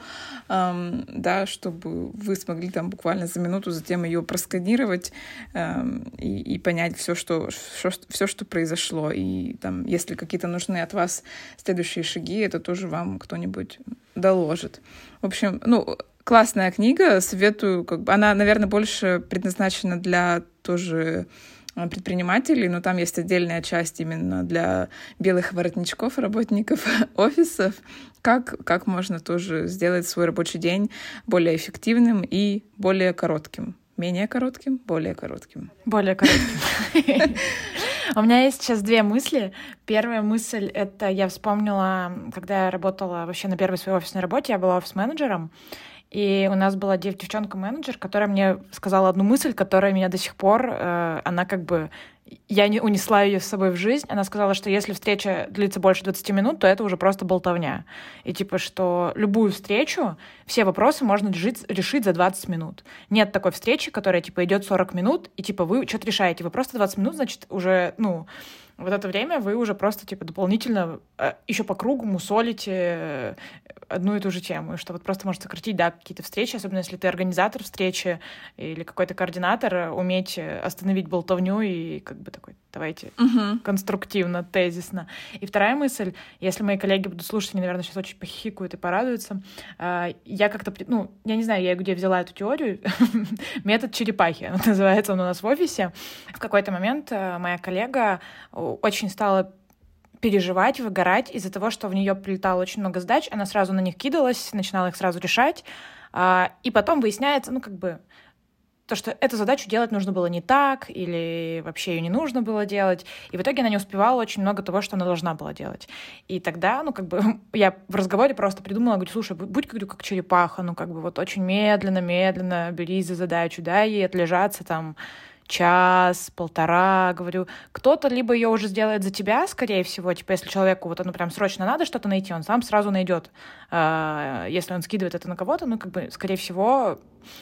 эм, да, чтобы вы смогли там буквально за минуту затем ее просканировать эм, и, и понять все что, все, все, что произошло. И там, если какие-то нужны от вас следующие шаги, это тоже вам кто-нибудь доложит. В общем, ну, классная книга, советую, как бы, она, наверное, больше предназначена для тоже предпринимателей, но там есть отдельная часть именно для белых воротничков, работников офисов, как, как можно тоже сделать свой рабочий день более эффективным и более коротким. Менее коротким, более коротким. Более коротким. У меня есть сейчас две мысли. Первая мысль — это я вспомнила, когда я работала вообще на первой своей офисной работе, я была офис-менеджером, и у нас была девчонка-менеджер, которая мне сказала одну мысль, которая меня до сих пор, э, она как бы я не унесла ее с собой в жизнь. Она сказала, что если встреча длится больше 20 минут, то это уже просто болтовня. И типа, что любую встречу, все вопросы можно решить, решить за 20 минут. Нет такой встречи, которая типа идет 40 минут, и типа вы что-то решаете. Вы просто 20 минут, значит, уже, ну, вот это время вы уже просто типа дополнительно э, еще по кругу мусолите одну и ту же тему, что вот просто может сократить, да, какие-то встречи, особенно если ты организатор встречи или какой-то координатор, э, уметь остановить болтовню и как бы такой, давайте угу. конструктивно, тезисно. И вторая мысль, если мои коллеги будут слушать, они, наверное, сейчас очень похихикают и порадуются, я как-то, ну, я не знаю, я где взяла эту теорию, метод черепахи называется он у нас в офисе. В какой-то момент моя коллега очень стала переживать, выгорать из-за того, что в нее прилетало очень много задач, она сразу на них кидалась, начинала их сразу решать, а, и потом выясняется, ну, как бы, то, что эту задачу делать нужно было не так, или вообще ее не нужно было делать. И в итоге она не успевала очень много того, что она должна была делать. И тогда, ну, как бы, я в разговоре просто придумала, говорю, слушай, будь, говорю, как черепаха, ну, как бы, вот очень медленно, медленно берись за задачу, дай ей отлежаться там час, полтора, говорю, кто-то либо ее уже сделает за тебя, скорее всего, типа, если человеку вот оно прям срочно надо что-то найти, он сам сразу найдет. А, если он скидывает это на кого-то, ну, как бы, скорее всего,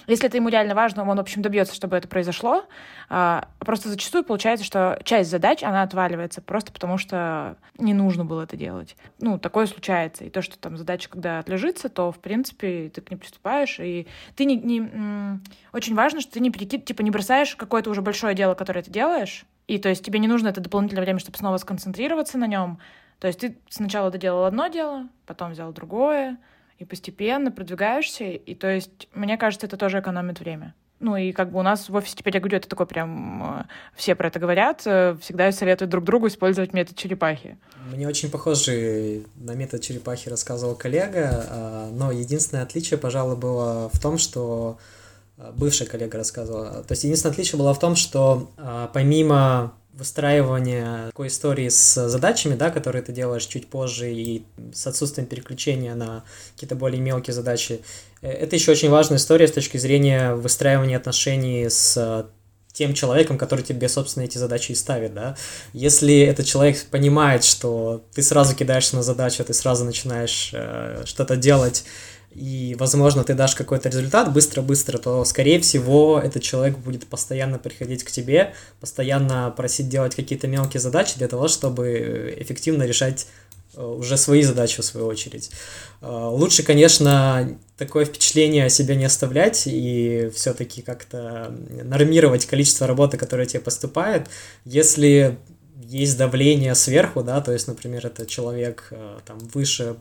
если это ему реально важно, он, в общем, добьется, чтобы это произошло. А, просто зачастую получается, что часть задач, она отваливается просто потому, что не нужно было это делать. Ну, такое случается. И то, что там задача, когда отлежится, то, в принципе, ты к ней приступаешь, и ты не... не очень важно, что ты не перекид, типа, не бросаешь какое-то уже большое дело, которое ты делаешь, и то есть тебе не нужно это дополнительное время, чтобы снова сконцентрироваться на нем. То есть ты сначала доделал одно дело, потом взял другое, и постепенно продвигаешься, и то есть, мне кажется, это тоже экономит время. Ну и как бы у нас в офисе теперь, я говорю, это такой прям, э, все про это говорят, э, всегда советуют друг другу использовать метод черепахи. Мне очень похожий на метод черепахи рассказывал коллега, а, но единственное отличие, пожалуй, было в том, что а, бывшая коллега рассказывала. То есть единственное отличие было в том, что а, помимо выстраивание такой истории с задачами, да, которые ты делаешь чуть позже, и с отсутствием переключения на какие-то более мелкие задачи. Э, это еще очень важная история с точки зрения выстраивания отношений с тем человеком, который тебе, собственно, эти задачи и ставит, да. Если этот человек понимает, что ты сразу кидаешься на задачу, ты сразу начинаешь э, что-то делать, и, возможно, ты дашь какой-то результат быстро-быстро, то, скорее всего, этот человек будет постоянно приходить к тебе, постоянно просить делать какие-то мелкие задачи для того, чтобы эффективно решать э, уже свои задачи в свою очередь. Э, лучше, конечно, такое впечатление о себе не оставлять и все-таки как-то нормировать количество работы, которое тебе поступает. Если есть давление сверху, да, то есть, например, это человек э, там выше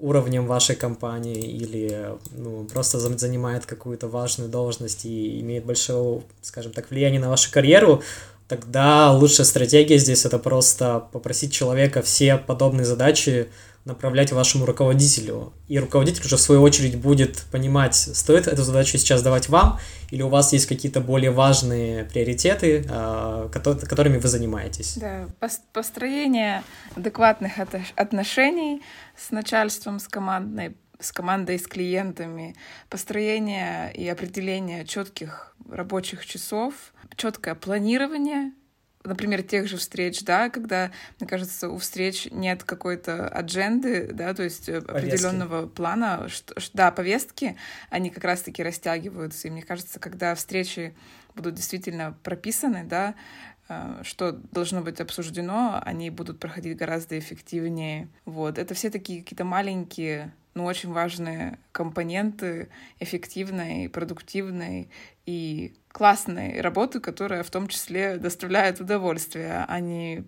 уровнем вашей компании или ну, просто занимает какую-то важную должность и имеет большое, скажем так, влияние на вашу карьеру, тогда лучшая стратегия здесь это просто попросить человека все подобные задачи направлять вашему руководителю. И руководитель уже в свою очередь будет понимать, стоит эту задачу сейчас давать вам, или у вас есть какие-то более важные приоритеты, а, которыми вы занимаетесь. Да, построение адекватных отношений с начальством, с командной с командой, с клиентами, построение и определение четких рабочих часов, четкое планирование например, тех же встреч, да, когда, мне кажется, у встреч нет какой-то адженды, да, то есть э, повестки. определенного плана, что, да, повестки, они как раз-таки растягиваются. И мне кажется, когда встречи будут действительно прописаны, да, что должно быть обсуждено, они будут проходить гораздо эффективнее. Вот. Это все такие какие-то маленькие но очень важные компоненты эффективной, продуктивной и классной работы, которая в том числе доставляет удовольствие, а не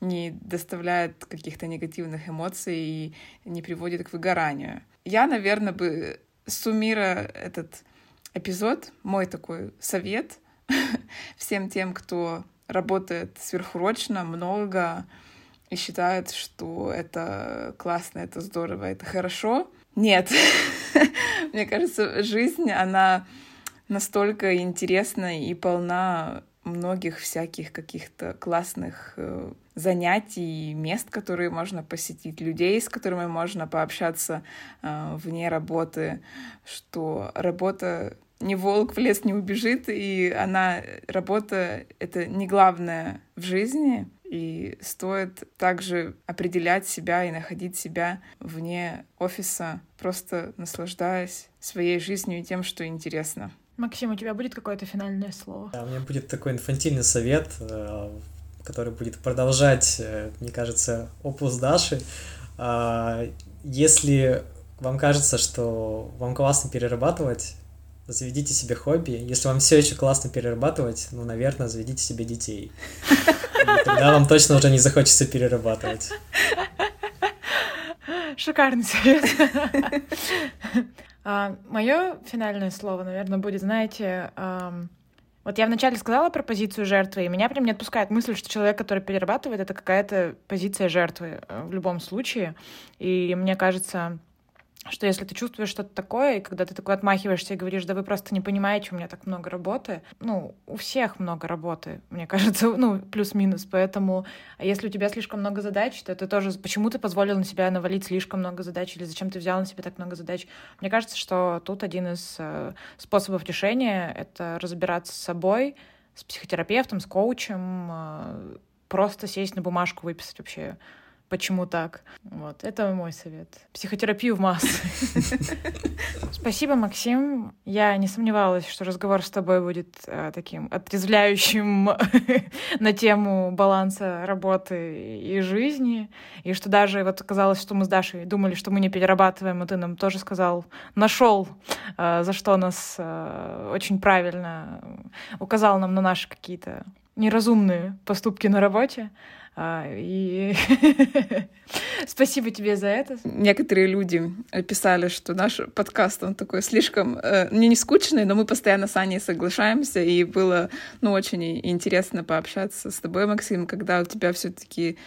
не доставляет каких-то негативных эмоций и не приводит к выгоранию. Я, наверное, бы суммируя этот эпизод, мой такой совет всем тем, кто работает сверхурочно, много, и считает, что это классно, это здорово, это хорошо. Нет. Мне кажется, жизнь, она настолько интересна и полна многих всяких каких-то классных э, занятий, мест, которые можно посетить, людей, с которыми можно пообщаться э, вне работы, что работа ни волк в лес не убежит, и она, работа — это не главное в жизни, и стоит также определять себя и находить себя вне офиса, просто наслаждаясь своей жизнью и тем, что интересно. Максим, у тебя будет какое-то финальное слово? Да, у меня будет такой инфантильный совет, э, который будет продолжать, э, мне кажется, опус Даши. А, если вам кажется, что вам классно перерабатывать, заведите себе хобби. Если вам все еще классно перерабатывать, ну, наверное, заведите себе детей. Тогда вам точно уже не захочется перерабатывать. Шикарный совет. а, мое финальное слово, наверное, будет, знаете, вот я вначале сказала про позицию жертвы, и меня прям не отпускает мысль, что человек, который перерабатывает, это какая-то позиция жертвы э, в любом случае. И мне кажется, что если ты чувствуешь что-то такое, и когда ты такой отмахиваешься и говоришь, да вы просто не понимаете, у меня так много работы, ну, у всех много работы, мне кажется, ну, плюс-минус, поэтому а если у тебя слишком много задач, то ты тоже, почему ты позволил на себя навалить слишком много задач, или зачем ты взял на себя так много задач? Мне кажется, что тут один из э, способов решения — это разбираться с собой, с психотерапевтом, с коучем, э, просто сесть на бумажку, выписать вообще почему так. Вот, это мой совет. Психотерапию в массы. Спасибо, Максим. Я не сомневалась, что разговор с тобой будет э, таким отрезвляющим на тему баланса работы и жизни. И что даже вот казалось, что мы с Дашей думали, что мы не перерабатываем, и ты нам тоже сказал, нашел, э, за что нас э, очень правильно указал нам на наши какие-то неразумные поступки на работе. А, и спасибо тебе за это. Некоторые люди писали, что наш подкаст, он такой слишком, э, не не скучный, но мы постоянно с Аней соглашаемся, и было, ну, очень интересно пообщаться с тобой, Максим, когда у тебя все таки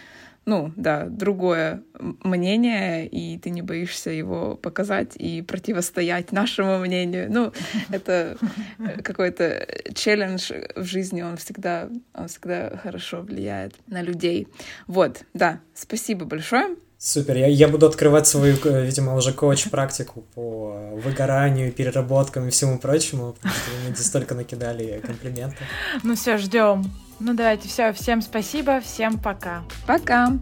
ну, да, другое мнение, и ты не боишься его показать и противостоять нашему мнению. Ну, это какой-то челлендж в жизни, он всегда, он всегда хорошо влияет на людей. Вот, да, спасибо большое. Супер, я, я буду открывать свою, э, видимо, уже коуч-практику по выгоранию, переработкам и всему прочему, потому что вы мне здесь столько накидали комплименты. Ну все, ждем. Ну давайте, все, всем спасибо, всем пока. Пока.